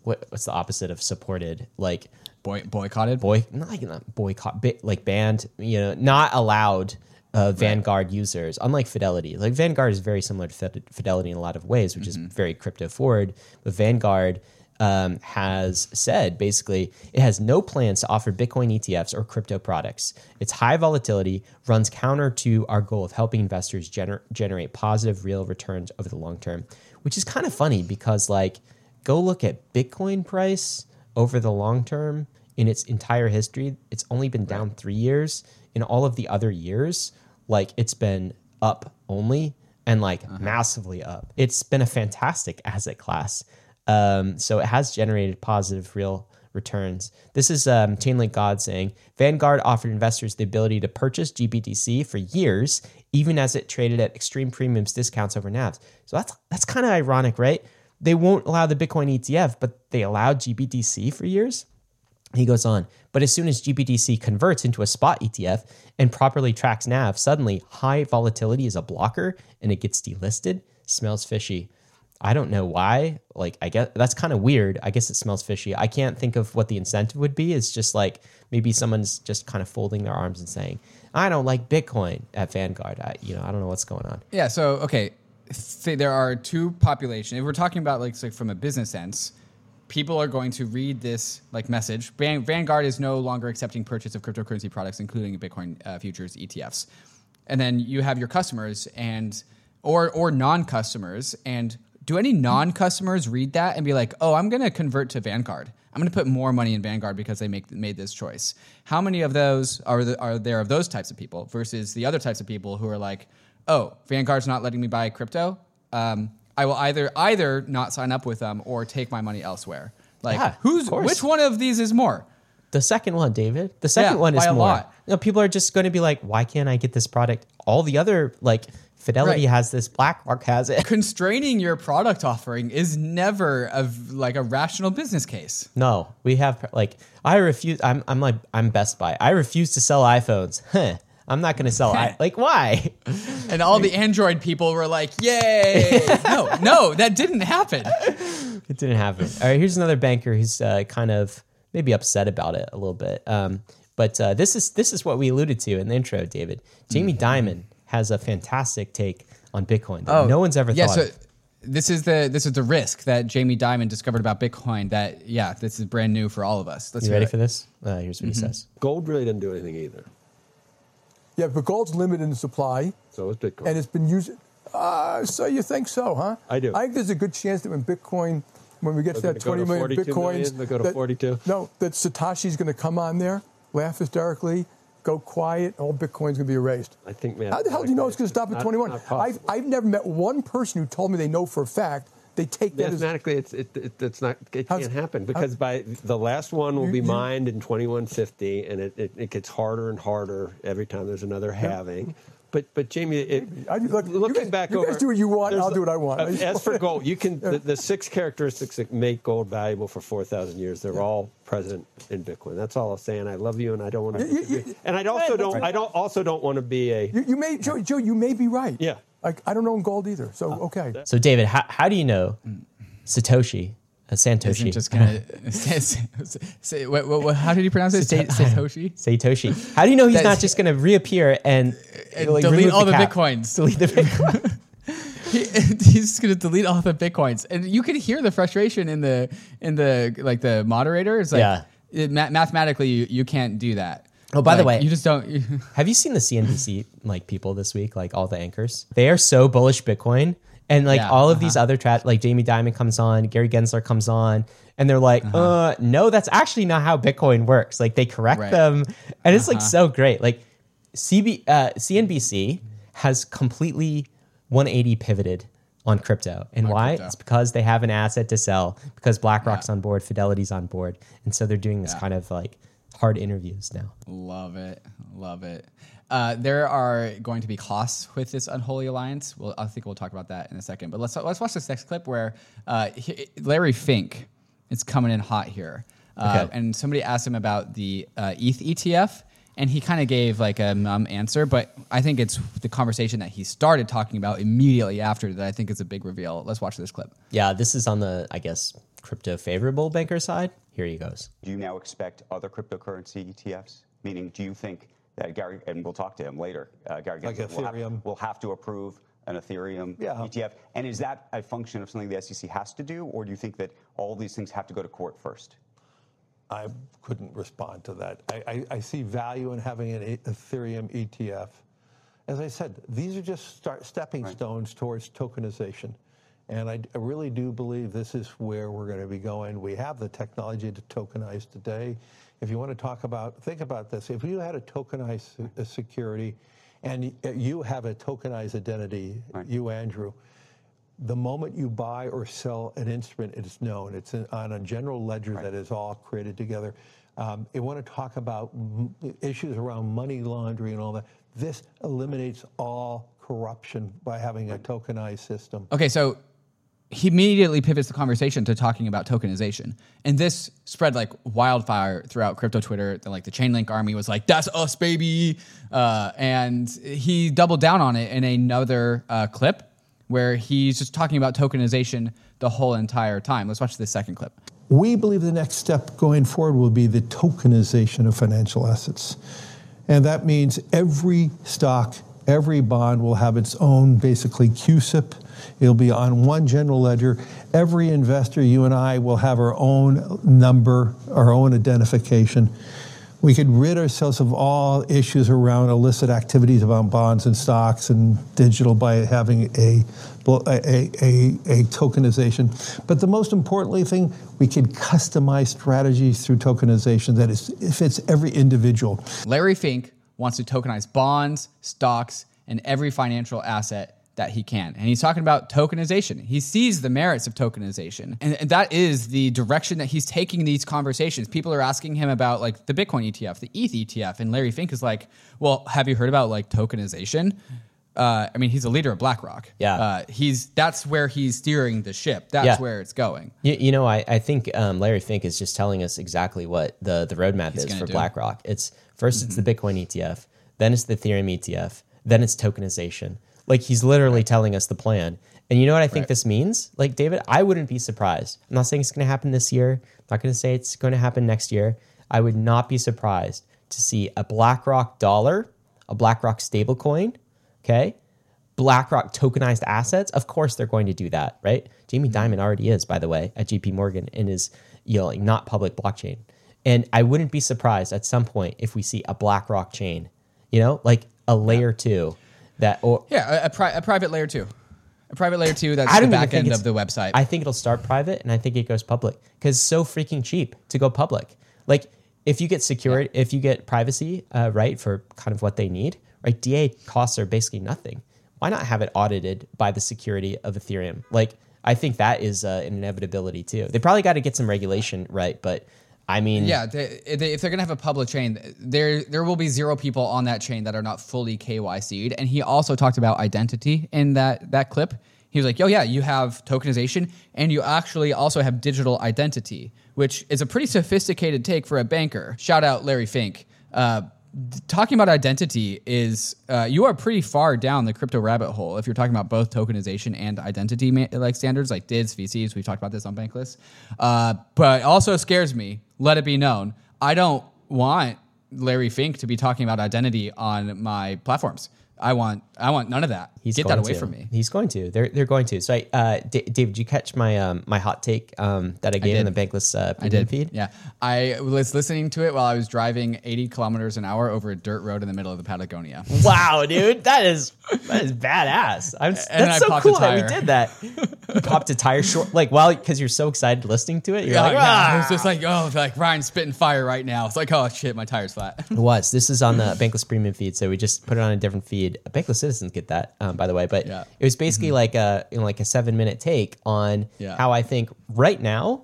what, what's the opposite of supported like Boy, boycotted. boy not like not boycott bit like banned you know not allowed uh, Vanguard users unlike Fidelity like Vanguard is very similar to Fidelity in a lot of ways which is very crypto forward but Vanguard um, has said basically it has no plans to offer Bitcoin ETFs or crypto products. Its high volatility runs counter to our goal of helping investors gener- generate positive real returns over the long term, which is kind of funny because like go look at Bitcoin price over the long term in its entire history. It's only been down three years. In all of the other years, like it's been up only and like massively up. It's been a fantastic asset class. Um, so it has generated positive real returns. This is um, Chainlink God saying Vanguard offered investors the ability to purchase GBTC for years, even as it traded at extreme premiums discounts over NAVs. So that's that's kind of ironic, right? They won't allow the Bitcoin ETF, but they allowed GBTC for years. He goes on, but as soon as GBTC converts into a spot ETF and properly tracks NAV, suddenly high volatility is a blocker and it gets delisted. Smells fishy. I don't know why. Like, I guess that's kind of weird. I guess it smells fishy. I can't think of what the incentive would be. It's just like maybe someone's just kind of folding their arms and saying, I don't like Bitcoin at Vanguard. I, you know, I don't know what's going on. Yeah. So okay, say there are two population. If we're talking about like, like from a business sense, people are going to read this like message. Vanguard is no longer accepting purchase of cryptocurrency products, including Bitcoin uh, futures ETFs. And then you have your customers and or or non-customers. And do any non-customers read that and be like, "Oh, I'm going to convert to Vanguard. I'm going to put more money in Vanguard because they make made this choice." How many of those are the, are there of those types of people versus the other types of people who are like, "Oh, Vanguard's not letting me buy crypto." Um, I will either either not sign up with them or take my money elsewhere. Like Yeah, who's of course. which one of these is more? The second one, David. The second Yeah, one is by a more. lot. You know, people are just going to be like, "Why can't I get this product?" All the other like Fidelity Right. has this, BlackRock has it. Constraining your product offering is never a like a rational business case. No, we have like I refuse. I'm I'm like I'm Best Buy. I refuse to sell iPhones. Huh. I'm not going to sell. I like why? And all the Android people were like, "Yay!" no, no, that didn't happen. It didn't happen. All right, here's another banker who's uh, kind of maybe upset about it a little bit. Um, but uh, this is this is what we alluded to in the intro, David. Jamie Dimon has a fantastic take on Bitcoin that no one's ever Oh, yeah, thought so of. this is the this is the risk that Jamie Dimon discovered about Bitcoin. That yeah, this is brand new for all of us. Let's You ready it. for this? Uh, here's what he says. Gold really didn't do anything either. Yeah, but gold's limited in supply, So is Bitcoin. and it's been used. Uh, so you think so, huh? I do. I think there's a good chance that when Bitcoin, when we get to that gonna go 20 to million bitcoins, million? Go to that- 42? No, that Satoshi's going to come on there, laugh hysterically, go quiet, all Bitcoin's going to be erased. I think, man. How the hell do you know it's going to stop at Not- 21? not I've. I've never met one person who told me they know for a fact they take that as Mathematically, it's it, it, it's not. It can't happen because by the last one will be mined in 2150, and it, it, it gets harder and harder every time there's another halving. But but Jamie, it, I- look, looking guys- back you over, guys do what you want, I'll do what I want. uh, As for gold, you can the, the six characteristics that make gold valuable for 4,000 years. They're all present in Bitcoin. That's all I'm saying. I love you, and I don't want to. You- you- you- and I also don't. right. I don't also don't want to be a. You, you may, Joe, Joe, you may be right. Yeah. Like, I don't own gold either, so okay. So, David, how, how do you know Satoshi, uh, Santoshi, Isn't just kind of. how did you pronounce it? Say, Satoshi. Satoshi? How do you know he's That- not just going to reappear and, And like, delete all the cap? bitcoins. Delete the Bitcoin. He, he's just gonna delete all the bitcoins, and you can hear the frustration in the in the like the moderator. It's like Yeah. it, ma- mathematically you, you can't do that. Oh, by the way- you just don't. You, Have you seen the CNBC like people this week? Like all the anchors, they are so bullish Bitcoin, and like Yeah, all of uh-huh. these other chat, like Jamie Dimon comes on, Gary Gensler comes on, and they're like, uh no, that's actually not how Bitcoin works. Like they correct Right. them, and it's like so great. Like CB, uh, CNBC has completely 180 pivoted on crypto, and why? crypto. It's because they have an asset to sell, because BlackRock's Yeah. on board, Fidelity's on board, and so they're doing this Yeah. kind of like hard interviews now. Love it, love it. Uh, there are going to be costs with this unholy alliance. Well, I think we'll talk about that in a second. But let's let's watch this next clip where uh, he- Larry Fink is coming in hot here, uh, Okay. and somebody asked him about the uh, ETH ETF, and he kind of gave like a mum answer. But I think it's the conversation that he started talking about immediately after that. I think is a big reveal. Let's watch this clip. Yeah, this is on the, I guess, crypto favorable banker side. Here he goes. Do you now expect other cryptocurrency ETFs? Meaning, do you think that Gary, and we'll talk to him later, uh, Gary Like Gensler will have, will have to approve an Ethereum Yeah. ETF? And is that a function of something the SEC has to do, or do you think that all these things have to go to court first? I couldn't respond to that. I, I, I see value in having an Ethereum ETF. As I said, these are just start stepping stones towards tokenization. And I, I really do believe this is where we're going to be going. We have the technology to tokenize today. If you want to talk about, think about this. If you had a tokenized se- a security and you have a tokenized identity, you, Andrew, the moment you buy or sell an instrument, it's known. It's in, on a general ledger that is all created together. Um, you want to talk about issues around money laundering and all that. This eliminates all corruption by having a tokenized system. Okay, so he immediately pivots the conversation to talking about tokenization. And this spread like wildfire throughout crypto Twitter. The, like the Chainlink army was like, that's us, baby. Uh, and he doubled down on it in another uh, clip where he's just talking about tokenization the whole entire time. Let's watch this second clip. We believe the next step going forward will be the tokenization of financial assets. And that means every stock, every bond will have its own basically CUSIP. It'll be on one general ledger. Every investor, you and I, will have our own number, our own identification. We could rid ourselves of all issues around illicit activities around bonds and stocks and digital by having a, a, a, a tokenization. But the most importantly thing, we could customize strategies through tokenization that is, fits every individual. Larry Fink wants to tokenize bonds, stocks, and every financial asset that he can. And he's talking about tokenization. He sees the merits of tokenization. And, and, that is the direction that he's taking these conversations. People are asking him about like the Bitcoin ETF, the ETH ETF. And Larry Fink is like, well, have you heard about like tokenization? Uh, I mean, he's a leader of BlackRock. Yeah. Uh, he's that's where he's steering the ship. That's Yeah. where it's going. You, you know, I, I think um, Larry Fink is just telling us exactly what the, the roadmap is for do. BlackRock. It's 1st it's the mm-hmm. Bitcoin ETF, then it's the Ethereum ETF, then it's tokenization. Like he's literally telling us the plan. And you know what I think Right. this means? Like David, I wouldn't be surprised. I'm not saying it's going to happen this year. I'm not going to say it's going to happen next year. I would not be surprised to see a BlackRock dollar, a BlackRock stablecoin, okay? BlackRock tokenized assets, of course they're going to do that, right? Jamie mm-hmm. Dimon already is, by the way, at JP Morgan in his you know not public blockchain. And I wouldn't be surprised at some point if we see a BlackRock chain, you know, like a layer two that or Yeah, a, a, pri- a private layer two. A private layer two that's the back end of the website. I think it'll start private and I think it goes public because it's so freaking cheap to go public. Like if you get security, if you get privacy uh, right for kind of what they need, right? DA costs are basically nothing. Why not have it audited by the security of Ethereum? Like I think that is uh, an inevitability too. They probably got to get some regulation right, but I mean, Yeah, they, they, if they're gonna have a public chain, there there will be zero people on that chain that are not fully KYC'd. And he also talked about identity in that that clip. He was like, "Yo, yeah, you have tokenization, and you actually also have digital identity, which is a pretty sophisticated take for a banker." Shout out Larry Fink. Uh, talking about identity is uh, you are pretty far down the crypto rabbit hole if you're talking about both tokenization and identity ma- like standards like DIDs, VCs. We've talked about this on Bankless, uh, but also scares me. Let it be known, I don't want Larry Fink to be talking about identity on my platforms. I want I want none of that. He's Get that away to. from me. He's going to. They're they're going to. So, I, uh, D- David, did you catch my um, my hot take um, that I gave in the. Bankless uh, I premium did. feed? Yeah, I was listening to it while I was driving 80 kilometers an hour over a dirt road in the middle of the Patagonia. Wow, dude, that is that is badass. I'm, And that's I so cool that we did that. You popped a tire short, like while because you're so excited listening to it. You're Yeah, like, ah. It was just like, oh, like Ryan's spitting fire right now. It's like, oh shit, my tire's flat. It was. This is on the Bankless Premium feed, so we just put it on a different feed. Bankless citizens get that, um, by the way. But Yeah. it was basically like a you know, like a seven minute take on Yeah. how I think right now,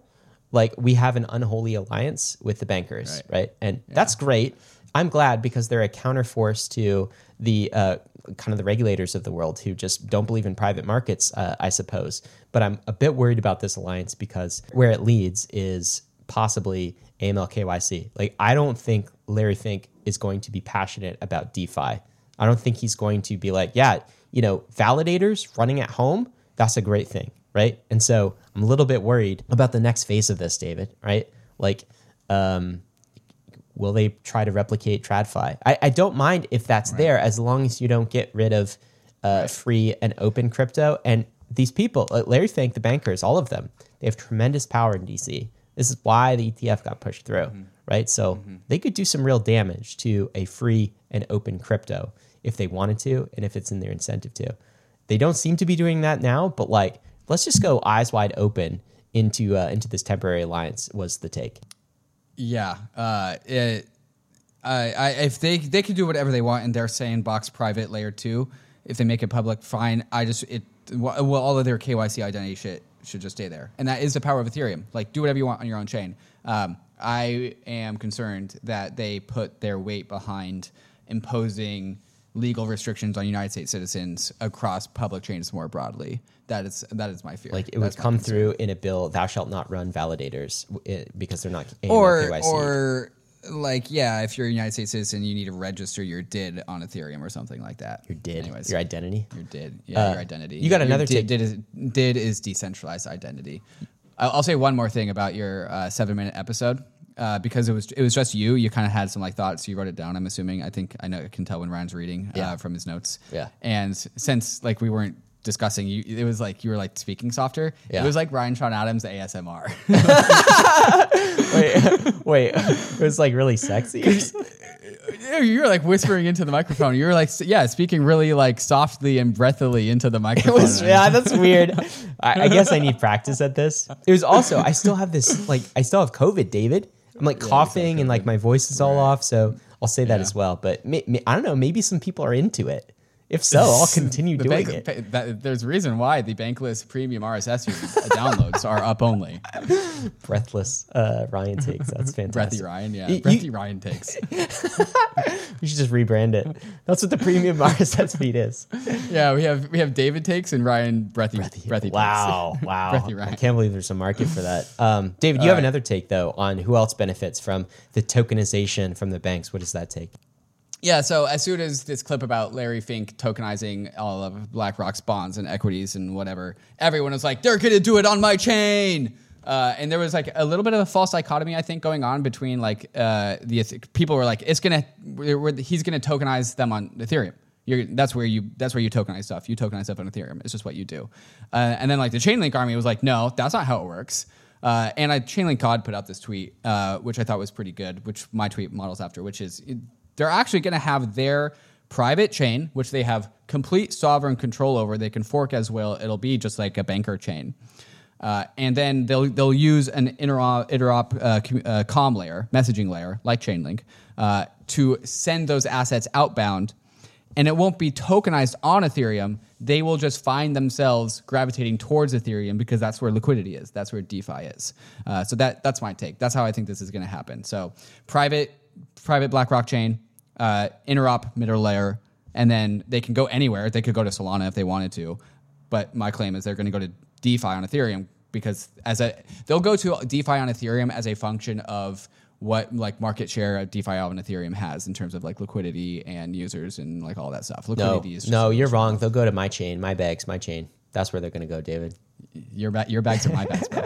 like we have an unholy alliance with the bankers, right? Right. And that's great. I'm glad because they're a counterforce to the uh, kind of the regulators of the world who just don't believe in private markets, uh, I suppose. But I'm a bit worried about this alliance because where it leads is possibly AML KYC. Like, I don't think Larry Fink is going to be passionate about DeFi. I don't think he's going to be like, yeah, you know, validators running at home, that's a great thing, right? And so I'm a little bit worried about the next phase of this, David, right? Like, um, will they try to replicate TradFi? I, I don't mind if that's there as long as you don't get rid of uh, free and open crypto. And these people, Larry Fink, the bankers, all of them, they have tremendous power in DC. This is why the ETF got pushed through, right? So they could do some real damage to a free and open crypto if they wanted to and if it's in their incentive to. They don't seem to be doing that now, but like, let's just go eyes wide open into uh, into this temporary alliance was the take. Yeah, uh, it, I, I, if they they can do whatever they want in their sandbox private layer two, if they make it public, fine. I just it well all of their KYC identity shit should just stay there, and that is the power of Ethereum. Like do whatever you want on your own chain. Um, I am concerned that they put their weight behind imposing legal restrictions on United States citizens across public chains more broadly. That is that is my fear. Like it would That's come through in a bill, thou shalt not run validators because they're not or KYC. or like yeah, if you're a United States citizen, you need to register your DID on Ethereum or something like that. your did, Anyways, your identity. your DID, yeah, Uh, your identity. you got another DID, DID is, DID is decentralized identity. I'll, I'll say one more thing about your uh, seven minute episode. Uh, because it was it was just you, you kind of had some like thoughts. You wrote it down. I'm assuming. I think I know. I can tell when Ryan's reading Yeah. uh, from his notes. Yeah. And since like we weren't discussing, you it was like you were like speaking softer. Yeah. It was like Ryan Sean Adams ASMR. wait, wait, it was like really sexy. You were like whispering into the microphone. You were like, yeah, speaking really like softly and breathily into the It microphone. was yeah, that's weird. I, I guess I need practice at this. It was also I still have this like I still have COVID, David. I'm like coughing and like my voice is all off, so I'll say that Yeah. as well. But may, may, I don't know, maybe some people are into it. If so, I'll continue The doing bank- it. that- there's a reason why the Bankless Premium RSS downloads are up only. Breathless uh, Ryan takes. That's fantastic. Breathy Ryan, yeah. You- you- Breathy Ryan takes. We should just rebrand it. That's what the premium RSS feed is. Yeah, we have we have David takes and Ryan Breathy Breathy, takes. Wow, wow. Breathy Ryan. I can't believe there's a market for that. Um, David, you have right. another take though on who else benefits from the tokenization from the banks. What does that take? Yeah, so as soon as this clip about Larry Fink tokenizing all of BlackRock's bonds and equities and whatever, everyone was like, they're going to do it on my chain. Uh, and there was like a little bit of a false dichotomy, I think, going on between like uh, the people were like, it's we're, we're- he's gonna tokenize them on Ethereum. You're, that's where you that's where you tokenize stuff. You tokenize stuff on Ethereum. It's just what you do. Uh, and then like the Chainlink army was like, no, that's not how it works. Uh, and I ChainLinkGod put out this tweet, uh, which I thought was pretty good, which my tweet models after, which is they're actually going to have their private chain, which they have complete sovereign control over. They can fork as well. It'll be just like a banker chain. Uh, and then they'll they'll use an interop, interop uh, uh, com layer, messaging layer like Chainlink, uh, to send those assets outbound, and it won't be tokenized on Ethereum. They will just find themselves gravitating towards Ethereum because that's where liquidity is. That's where DeFi is. Uh, so that that's my take. That's how I think this is going to happen. So private private BlackRock chain, uh, interop middle layer, and then they can go anywhere. They could go to Solana if they wanted to, but my claim is they're going to go to DeFi on Ethereum because as a they'll go to DeFi on Ethereum as a function of what like market share of DeFi on Ethereum has in terms of like liquidity and users and like all that stuff. No, Liquidity is just no, you're wrong. They'll go to my chain, my bags, my chain. That's where they're going to go, David. Your ba- your bags are my bags.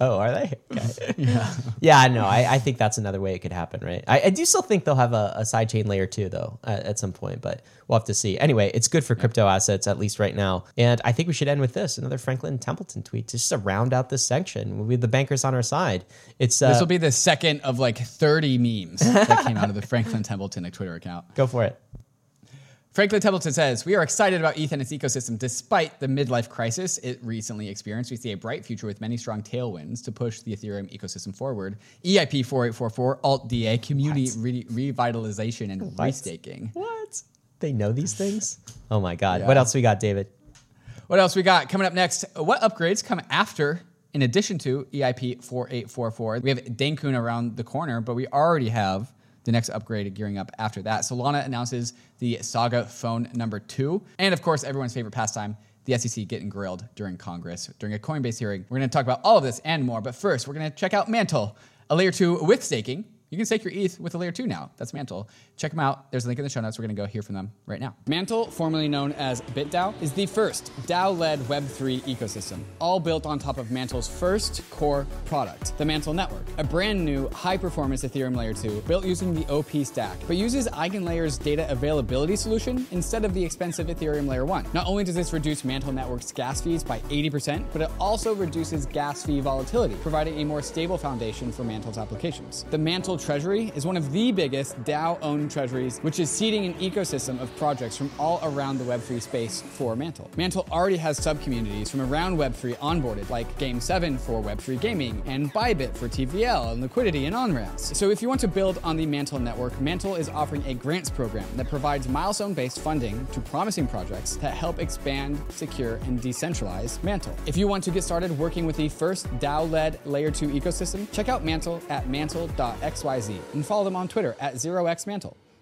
Oh, are they? Okay. yeah. Yeah, no, I, I think that's another way it could happen, right? I, I do still think they'll have a, a side chain layer too, though, at, at some point, but we'll have to see. Anyway, it's good for crypto assets, at least right now. And I think we should end with this another Franklin Templeton tweet just to round out this section. We have the bankers on our side. It's uh, this will be the second of like 30 memes that came out of the Franklin Templeton Twitter account. go for it. Franklin Templeton says, We are excited about ETH and its ecosystem despite the midlife crisis it recently experienced. We see a bright future with many strong tailwinds to push the Ethereum ecosystem forward. EIP 4844, Alt DA, community re- revitalization and restaking. What? They know these things? Oh my God. What else we got, David? What else we got coming up next? What upgrades come after, in addition to EIP 4844? We have Dencun around the corner, but we already have the next upgrade gearing up after that. Solana announces the Saga phone number two. And of course, everyone's favorite pastime, the SEC getting grilled during Congress during a Coinbase hearing. We're going to talk about all of this and more. But first, we're going to check out Mantle, a layer two with staking. You can stake your ETH with a layer two now. That's Mantle. Check them out. There's a link in the show notes. We're going to go hear from them right now. Mantle, formerly known as BitDAO, is the first DAO led Web3 ecosystem, all built on top of Mantle's first core product, the Mantle Network, a brand new high performance Ethereum layer 2 built using the OP stack, but uses EigenLayer's data availability solution instead of the expensive Ethereum layer 1. Not only does this reduce Mantle Network's gas fees by 80%, but it also reduces gas fee volatility, providing a more stable foundation for Mantle's applications. The Mantle Treasury is one of the biggest DAO owned treasuries, which is seeding an ecosystem of projects from all around the Web3 space for Mantle. Mantle already has sub communities from around Web3 onboarded, like Game7 for Web3 gaming, and Bybit for TVL and liquidity and on ramps. So if you want to build on the Mantle network, Mantle is offering a grants program that provides milestone based funding to promising projects that help expand, secure, and decentralize Mantle. If you want to get started working with the first DAO led layer 2 ecosystem, check out Mantle at mantle.xyz and follow them on Twitter at 0xmantle.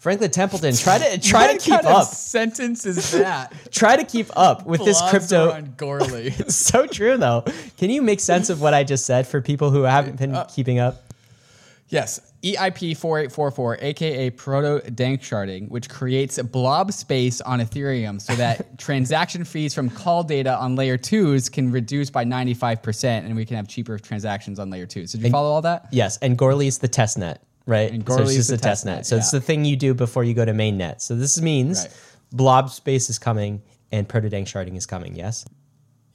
Franklin Templeton, try to try to keep kind of up. sentence is that? Try to keep up with this crypto. on Goerli. It's so true though. Can you make sense of what I just said for people who haven't been Uh, keeping up? Yes, EIP 4844, aka Proto Dank Sharding, which creates a blob space on Ethereum so that transaction fees from call data on layer twos can reduce by 95% and we can have cheaper transactions on layer twos. Did you follow all that? Yes, and Goerli is the test net, right? And so it's just a test test net, net. So it's the thing you do before you go to mainnet. So this means Right. blob space is coming and protodank sharding is coming. Yes.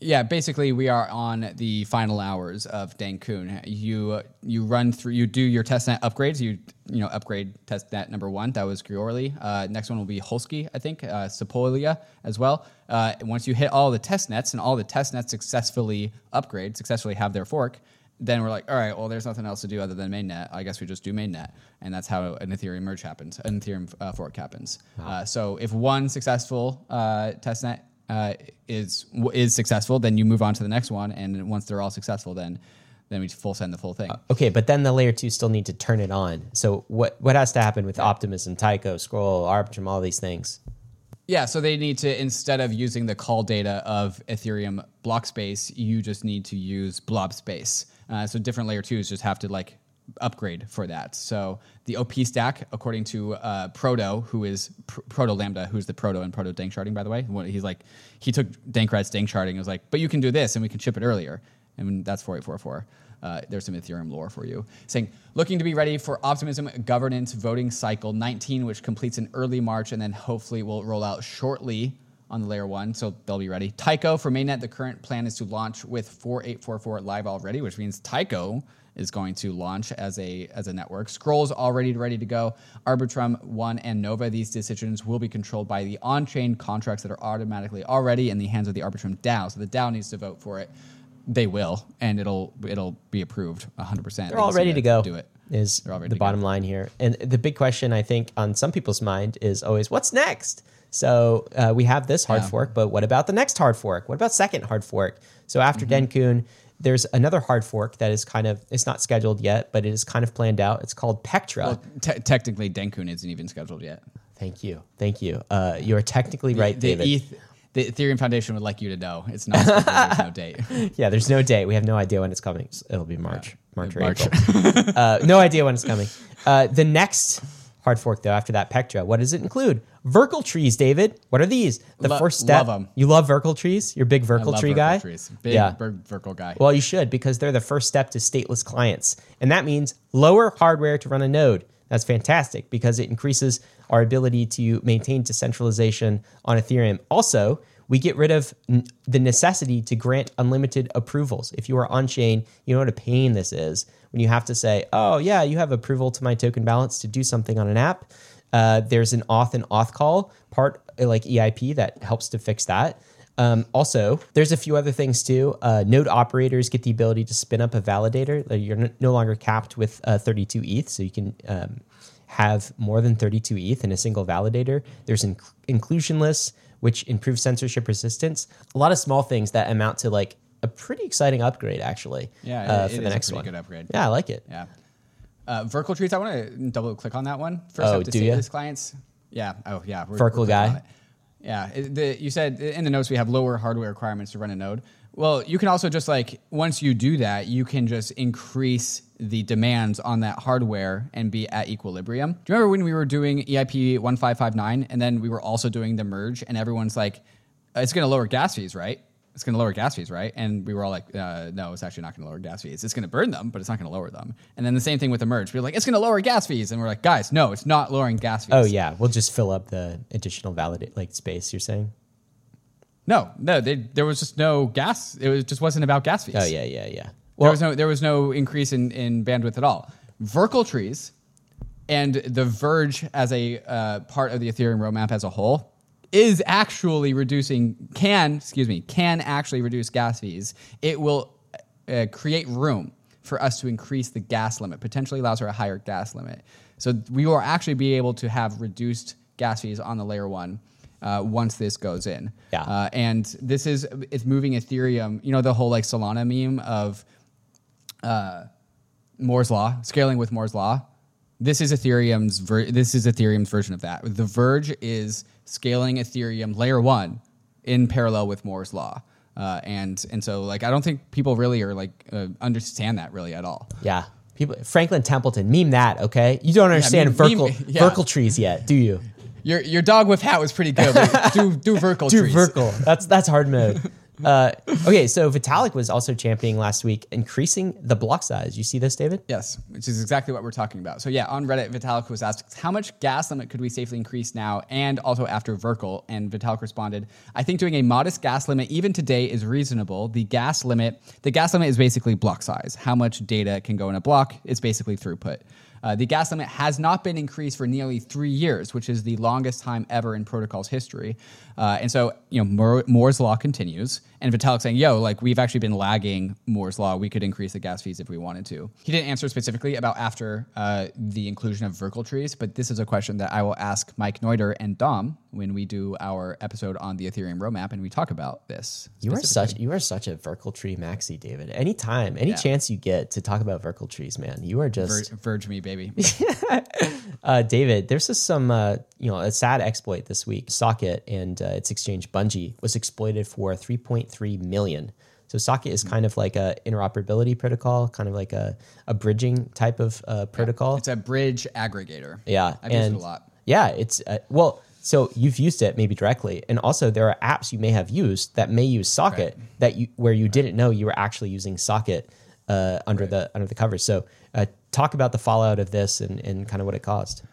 Yeah, basically we are on the final hours of Dencun. You you run through you do your testnet upgrades. You you know upgrade testnet number one. That was Goerli. Uh, next one will be Holesky, I think, uh, Sepolia as well. Uh, once you hit all the test nets and all the test nets successfully upgrade, successfully have their fork, then we're like, all right, well, there's nothing else to do other than mainnet. I guess we just do mainnet, and that's how an Ethereum merge happens, an Ethereum uh, fork happens. Uh, so if one successful uh, testnet uh, is w- is successful, then you move on to the next one, and once they're all successful, then then we full send the full thing. Okay, but then the layer two still need to turn it on. So what what has to happen with Optimism, Taiko, Scroll, Arbitrum, all these things? Yeah, so they need to instead of using the call data of Ethereum block space, you just need to use blob space. Uh, so different layer twos just have to like upgrade for that. So the OP stack, according to uh, Proto, who is Pr- Proto Lambda, who's the Proto and Proto Dank sharding, by the way. He's like he took Dankrad's Dank sharding and was like, but you can do this and we can ship it earlier, and that's 4844. Uh, there's some Ethereum lore for you. Saying, looking to be ready for Optimism governance voting cycle 19, which completes in early March and then hopefully will roll out shortly on the layer one. So they'll be ready. Taiko for mainnet, the current plan is to launch with 4844 live already, which means Taiko is going to launch as a as a network. Scrolls already ready to go. Arbitrum One and Nova. These decisions will be controlled by the on-chain contracts that are automatically already in the hands of the Arbitrum DAO. So the DAO needs to vote for it. They will, and it'll it'll be approved 100. percent They're all ready to go. Do it. Is They're all ready the to go. bottom line here. And the big question I think on some people's mind is always what's next? So uh, we have this hard Yeah. fork, but what about the next hard fork? What about second hard fork? So after Mm-hmm. Dencun, there's another hard fork that is kind of it's not scheduled yet, but it is kind of planned out. It's called Pectra. Well, te- technically, Dencun isn't even scheduled yet. Thank you, thank you. Uh, you are technically right, the David. ETH, the Ethereum Foundation would like you to know it's not. There's no date. yeah, there's no date. We have no idea when it's coming. It'll be March, March or March. April. uh, no idea when it's coming. Uh, the next hard fork, though, after that Pectra, what does it include? Verkle trees, David. What are these? The Lo- first step. love 'em. You love Verkle trees. You're a big love tree Verkle guy. Trees. Big yeah. Ver- Verkle guy. Well, you should because they're the first step to stateless clients. And that means lower hardware to run a node. That's fantastic because it increases our ability to maintain decentralization on Ethereum. Also, we get rid of n- the necessity to grant unlimited approvals. If you are on chain, you know what a pain this is when you have to say, oh, yeah, you have approval to my token balance to do something on an app. Uh, there's an auth and auth call part uh, like EIP that helps to fix that. Um, also, there's a few other things too. Uh, node operators get the ability to spin up a validator. You're no longer capped with uh, 32 ETH, so you can um, have more than 32 ETH in a single validator. There's inc- inclusion lists, which improves censorship resistance. A lot of small things that amount to like a pretty exciting upgrade, actually. Yeah, it- uh, it for is the a next pretty one. good upgrade. Yeah, I like it. Yeah. Uh, Verkle trees. I want to double click on that one first. Oh, up to do ya? stateless clients. Yeah. Oh, yeah. We're, Verkle we're clicking guy? Yeah. it- the, you said in the notes we have lower hardware requirements to run a node. Well, you can also just like once you do that, you can just increase the demands on that hardware and be at equilibrium. Do you remember when we were doing EIP 1559 and then we were also doing the merge and everyone's like, it's going to lower gas fees, right? It's going to lower gas fees, right? And we were all like, uh, no, it's actually not going to lower gas fees. It's going to burn them, but it's not going to lower them. And then the same thing with the merge. We are like, it's going to lower gas fees. And we're like, guys, no, it's not lowering gas fees. Oh yeah, we'll just fill up the additional validate like space. You're saying? No, no, they, there was just no gas. It was, just wasn't about gas fees. Oh yeah, yeah, yeah. there Well, was no there was no increase in, in bandwidth at all. Verkle trees and the Verge as a uh, part of the Ethereum roadmap as a whole is actually reducing can excuse me can actually reduce gas fees. It will uh, create room for us to increase the gas limit. Potentially allows for a higher gas limit. So we will actually be able to have reduced gas fees on the layer one. Uh, once this goes in, Yeah. uh, and this is it's moving Ethereum. You know the whole like Solana meme of Moore's law, scaling with Moore's law. This is Ethereum's ver- this is Ethereum's version of that. The Verge is scaling Ethereum layer one in parallel with Moore's law, uh, and and so like I don't think people really are like uh, understand that really at all. yeah. People, Franklin Templeton, meme that, okay? You don't understand meme- vertical meme- yeah. vertical trees yet, do you? Your your dog with hat was pretty good. Do do Verkle Do trees. vertical. That's that's hard mode. Uh, okay, so Vitalik was also championing last week, increasing the block size. You see this, David? Yes, which is exactly what we're talking about. So yeah, on Reddit, Vitalik was asked, how much gas limit could we safely increase now and also after Verkle? And Vitalik responded, I think doing a modest gas limit even today is reasonable. The gas limit, the gas limit is basically block size. How much data can go in a block? It's basically throughput. Uh, the gas limit has not been increased for nearly three years, which is the longest time ever in protocol's history. Uh, and so, you know, Moore, Moore's law continues, and Vitalik saying, "Yo, like we've actually been lagging Moore's law. We could increase the gas fees if we wanted to." He didn't answer specifically about after uh, the inclusion of Verkle trees, but this is a question that I will ask Mike Neuder and Dom when we do our episode on the Ethereum roadmap and we talk about this. You are such you are such a vertical tree maxi, David. Anytime, any Yeah. chance you get to talk about vertical trees, man, you are just Ver- verge me, baby. uh, David, there's just some, uh, you know, a sad exploit this week. Socket and uh, its exchange Bungee was exploited for 3.3 million. So Socket is kind of like a interoperability protocol, kind of like a, a bridging type of uh, protocol. it's a bridge aggregator. Yeah, I've and used it a lot. Yeah, it's uh, well. So you've used it maybe directly, and also there are apps you may have used that may use Socket that you where you didn't know you were actually using Socket uh, under the under the covers. So uh, talk about the fallout of this and, and kind of what it caused.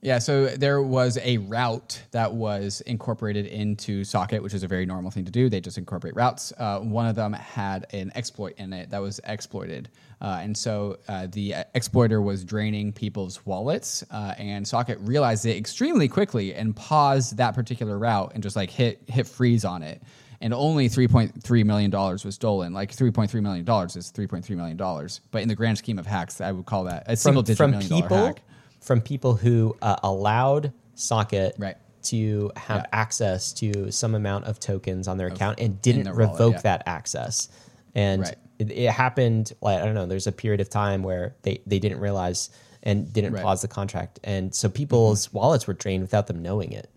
Yeah, so there was a route that was incorporated into Socket, which is a very normal thing to do. They just incorporate routes. Uh, one of them had an exploit in it that was exploited. Uh, and so uh, the exploiter was draining people's wallets, uh, and Socket realized it extremely quickly and paused that particular route and just like hit hit freeze on it. And only three point three million dollars was stolen. Like three point three million dollars is three point three million dollars, but in the grand scheme of hacks, I would call that a single digit from million dollar people hack. From people who uh, allowed Socket Right. to have Yeah. access to some amount of tokens on their account and didn't wallet, revoke yeah. that access. And Right. it, it happened like I don't know. There's a period of time where they they didn't realize and didn't Right. pause the contract, and so people's wallets were drained without them knowing it.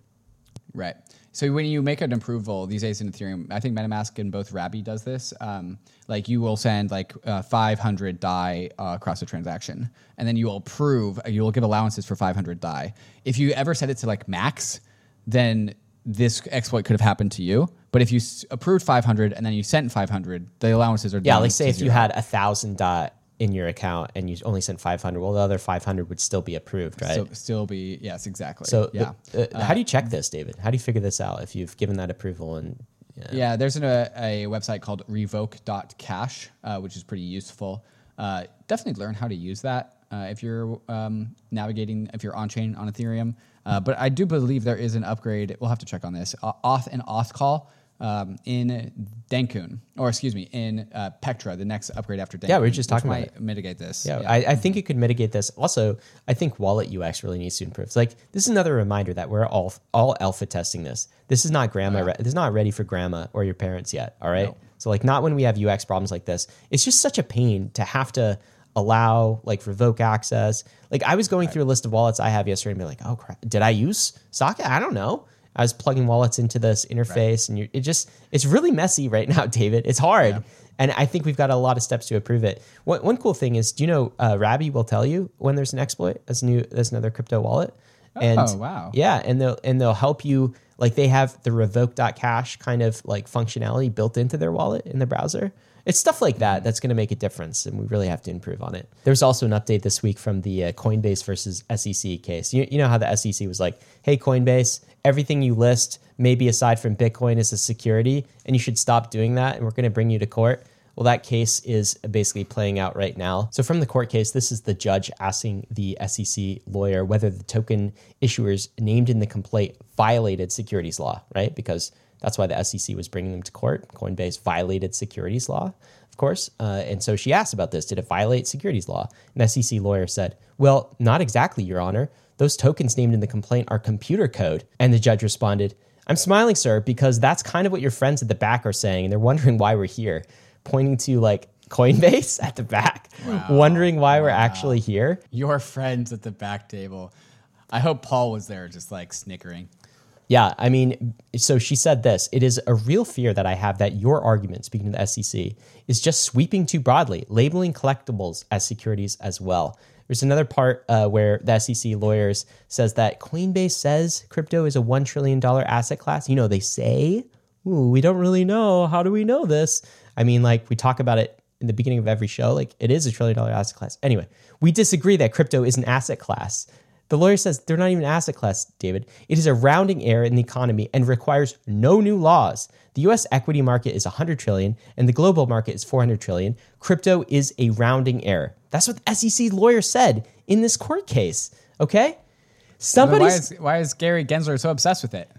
Right. So when you make an approval these days in Ethereum, I think MetaMask and both Rabby does this. Um, like you will send like uh, 500 DAI uh, across a transaction, and then you will approve. uh, You will give allowances for 500 DAI. If you ever set it to like max, then this exploit could have happened to you. But if you s- approved 500 and then you sent 500, the allowances are Yeah, down like say if you had a thousand dot in your account and you only sent 500, well, the other 500 would still be approved, right? still, still be yes exactly. So, yeah. uh, how do you check this, David? How do you figure this out if you've given that approval and yeah. Yeah, there's an, a, a website called revoke.cash, uh, which is pretty useful. Uh, definitely learn how to use that uh, if you're um, navigating, if you're on chain on Ethereum. Uh, but I do believe there is an upgrade. We'll have to check on this. Uh, auth and auth call um, in Dencun, or excuse me, in uh, Pectra, the next upgrade after Dencun. Yeah, we were just talking about might it. mitigate this. Yeah, I, I think it could mitigate this. Also, I think wallet UX really needs to improve. It's like this is another reminder that we're all all alpha testing this. This is not grandma. Re- this is not ready for grandma or your parents yet. All right. No. So like, not when we have UX problems like this. It's just such a pain to have to allow like revoke access. Like I was going through a list of wallets I have yesterday and be like, oh crap, did I use Socket? I don't know. I was plugging wallets into this interface, and you it just it's really messy right now, David. It's hard, and I think we've got a lot of steps to approve it. One, one cool thing is, do you know uh, Rabby will tell you when there's an exploit as new as another crypto wallet. And Oh, wow. yeah, and they'll and they'll help you like they have the revoke.cash kind of like functionality built into their wallet in the browser. It's stuff like that that's going to make a difference, and we really have to improve on it. There's also an update this week from the uh, Coinbase versus SEC case. You, you know how the SEC was like, "Hey, Coinbase, everything you list, maybe aside from Bitcoin, is a security, and you should stop doing that, and we're going to bring you to court." Well, that case is basically playing out right now. So, from the court case, this is the judge asking the SEC lawyer whether the token issuers named in the complaint violated securities law, right? Because that's why the SEC was bringing them to court. Coinbase violated securities law, of course. Uh, and so she asked about this Did it violate securities law? An SEC lawyer said, Well, not exactly, Your Honor. Those tokens named in the complaint are computer code. And the judge responded, I'm smiling, sir, because that's kind of what your friends at the back are saying, and they're wondering why we're here, pointing to like Coinbase at the back, wondering why we're actually here. Your friends at the back table. I hope Paul was there, just like snickering. Yeah, I mean, so she said this It is a real fear that I have that your argument, speaking to the SEC, is just sweeping too broadly, labeling collectibles as securities as well. There's another part uh, where the SEC lawyers says that Coinbase says crypto is a $1 trillion asset class. You know, they say, Ooh, we don't really know. How do we know this? I mean, like we talk about it in the beginning of every show, like it is a trillion dollar asset class. Anyway, we disagree that crypto is an asset class. The lawyer says they're not even an asset class, David. It is a rounding error in the economy and requires no new laws. The US equity market is 100 trillion and the global market is 400 trillion. Crypto is a rounding error. That's what the SEC lawyer said in this court case. Okay? Somebody why is, why is Gary Gensler so obsessed with it?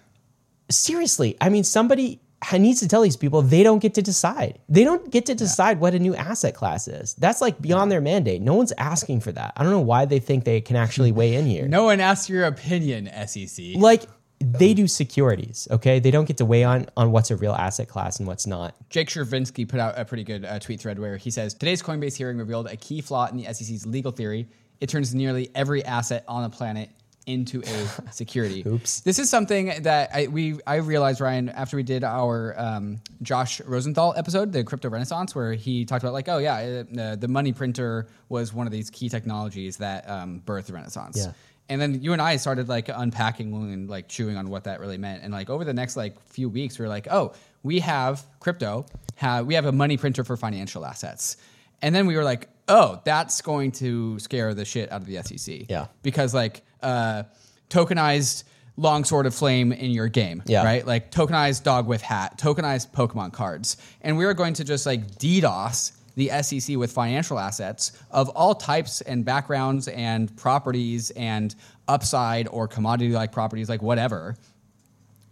seriously, I mean, somebody needs to tell these people they don't get to decide. They don't get to decide what a new asset class is. That's like beyond their mandate. No one's asking for that. I don't know why they think they can actually weigh in here. No one asked your opinion, SEC. Like they do securities, okay? They don't get to weigh on on what's a real asset class and what's not. Jake Chervinsky put out a pretty good uh, tweet thread where he says today's Coinbase hearing revealed a key flaw in the SEC's legal theory. It turns nearly every asset on the planet into a security. Oops. This is something that I we I realized Ryan after we did our um, Josh Rosenthal episode, the crypto renaissance, where he talked about like, oh yeah, uh, the money printer was one of these key technologies that um, birthed the renaissance. Yeah. And then you and I started like unpacking and like chewing on what that really meant. And like over the next like few weeks, we are like, oh, we have crypto, have we have a money printer for financial assets. And then we were like, oh, that's going to scare the shit out of the SEC. Yeah. Because like uh, tokenized long sword of flame in your game, Yeah. right? Like tokenized dog with hat, tokenized Pokemon cards. And we are going to just like DDoS the SEC with financial assets of all types and backgrounds and properties and upside or commodity like properties, like whatever.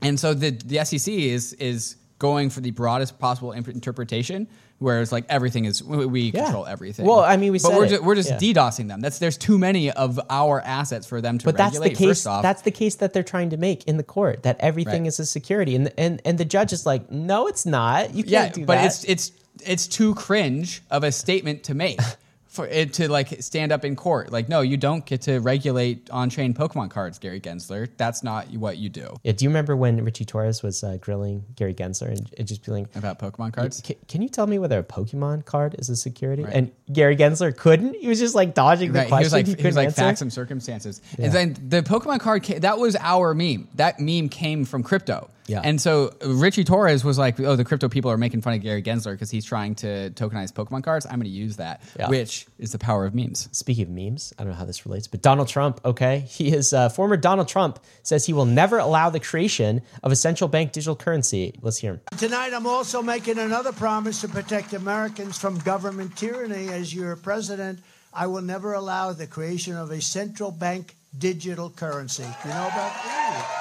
And so the the SEC is is going for the broadest possible interpretation, whereas like everything is we, we Yeah. control everything. Well, I mean, we but said we're just, we're just Yeah. DDoSing them. That's there's too many of our assets for them to But that's the case. First off, That's the case that they're trying to make in the court. That everything Right. is a security, and and and the judge is like, no, it's not. You can't yeah, do but that. But it's it's it's too cringe of a statement to make. For it to like stand up in court, like no, you don't get to regulate on-chain Pokemon cards, Gary Gensler. That's not what you do Yeah, do you remember when Ritchie Torres was uh, grilling Gary Gensler and it just being like, about Pokemon cards. "Ca- Can you tell me whether a Pokemon card is a security? And Gary Gensler couldn't. He was just like dodging the Right, he was like, he, couldn't was like answer. facts and circumstances. And then the Pokemon card ca- that was our meme. That meme came from crypto. Yeah. And so Ritchie Torres was like, "Oh, the crypto people are making fun of Gary Gensler because he's trying to tokenize Pokemon cards. I'm going to use that, Yeah. which is the power of memes." Speaking of memes, I don't know how this relates, but Donald Trump, okay, he is uh, former Donald Trump says he will never allow the creation of a central bank digital currency. Let's hear him. Tonight, I'm also making another promise to protect Americans from government tyranny. As your president, I will never allow the creation of a central bank digital currency. You know about that?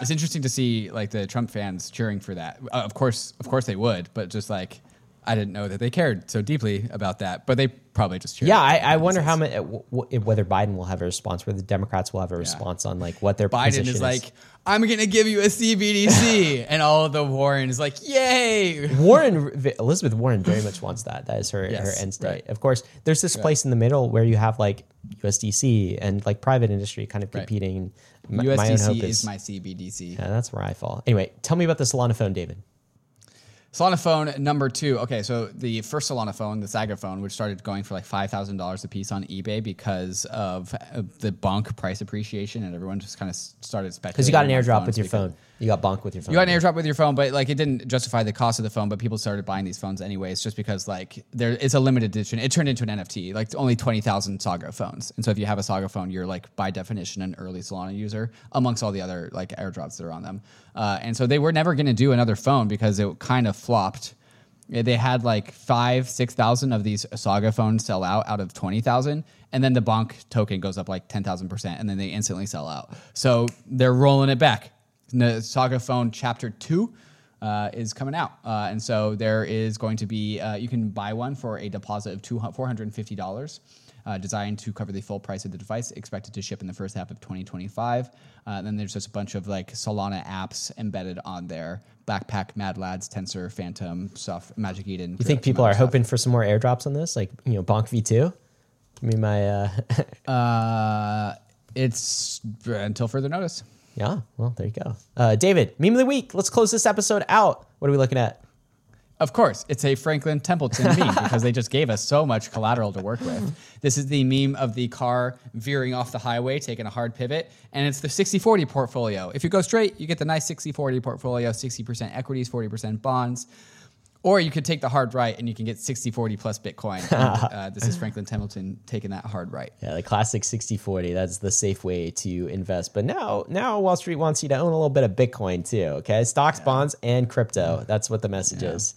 It's interesting to see like the Trump fans cheering for that. Uh, of course, of course they would, but just like I didn't know that they cared so deeply about that, but they probably just cheered. Yeah, I, I wonder how many, uh, w- w- whether Biden will have a response, whether the Democrats will have a response on like what their Biden position is like, I'm going to give you a CBDC. and all of the Warren is like, yay. Warren, Elizabeth Warren very much wants that. That is her, Yes, her end state. right. Of course, there's this place in the middle where you have like USDC and like private industry kind of Right. competing. My own hope is, is my CBDC. yeah, that's where I fall. Anyway, tell me about the Solana phone, David. Solana phone number two. Okay, so the first Solanaphone, the Saga phone, which started going for like five thousand dollars a piece on eBay because of uh, the bonk price appreciation, and everyone just kind of started speculating. Because you got an airdrop with your because- phone. You got bonk with your phone. You got an airdrop with your phone, but like it didn't justify the cost of the phone. But people started buying these phones anyways, just because like there it's a limited edition. It turned into an NFT, like only twenty thousand Saga phones. And so if you have a Saga phone, you're like by definition an early Solana user amongst all the other like airdrops that are on them. Uh, and so they were never going to do another phone because it kind of flopped. They had like five, six thousand of these Saga phones sell out out of twenty thousand, and then the Bonk token goes up like ten thousand percent, and then they instantly sell out. So they're rolling it back. The Saga phone Chapter Two uh, is coming out, uh, and so there is going to be uh, you can buy one for a deposit of two four hundred and fifty dollars. Uh, designed to cover the full price of the device, expected to ship in the first half of 2025. Uh, then there's just a bunch of like Solana apps embedded on there: Backpack, Mad Lads, Tensor, Phantom, stuff, Magic Eden. You think people are hoping for some more airdrops on this, like you know, bonk v two? Give me my. uh Uh, it's until further notice. Yeah, well, there you go. Uh, David, meme of the week. Let's close this episode out. What are we looking at? Of course, it's a Franklin Templeton meme because they just gave us so much collateral to work with. This is the meme of the car veering off the highway, taking a hard pivot, and it's the 60 40 portfolio. If you go straight, you get the nice 60 40 portfolio 60% equities, 40% bonds. Or you could take the hard right and you can get 60 40 plus Bitcoin. And, uh, this is Franklin Templeton taking that hard right. Yeah, the classic 60-40. That's the safe way to invest. But now, now Wall Street wants you to own a little bit of Bitcoin too. Okay, stocks, bonds, and crypto. That's what the message is.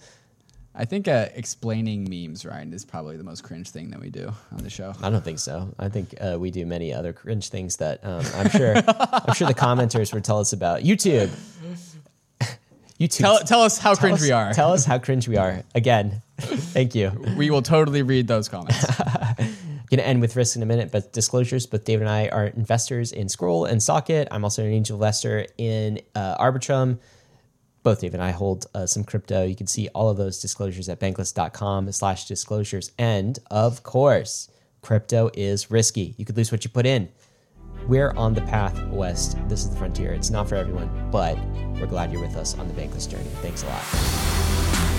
I think uh, explaining memes, Ryan, is probably the most cringe thing that we do on the show. I don't think so. I think uh, we do many other cringe things that um, I'm sure. I'm sure the commenters would tell us about. YouTube. YouTube. Tell, tell us how Tell cringe us- we are. Tell us how cringe we are. Again, thank you. we will totally read those comments. Going to end with risk in a minute, but disclosures. Both David and I are investors in Scroll and Socket. I'm also an angel investor in uh, Arbitrum. Both David and I hold uh, some crypto. You can see all of those disclosures at bankless.com slash disclosures. And of course, crypto is risky. You could lose what you put in. We're on the path west. This is the frontier. It's not for everyone, but we're glad you're with us on the Bankless journey. Thanks a lot.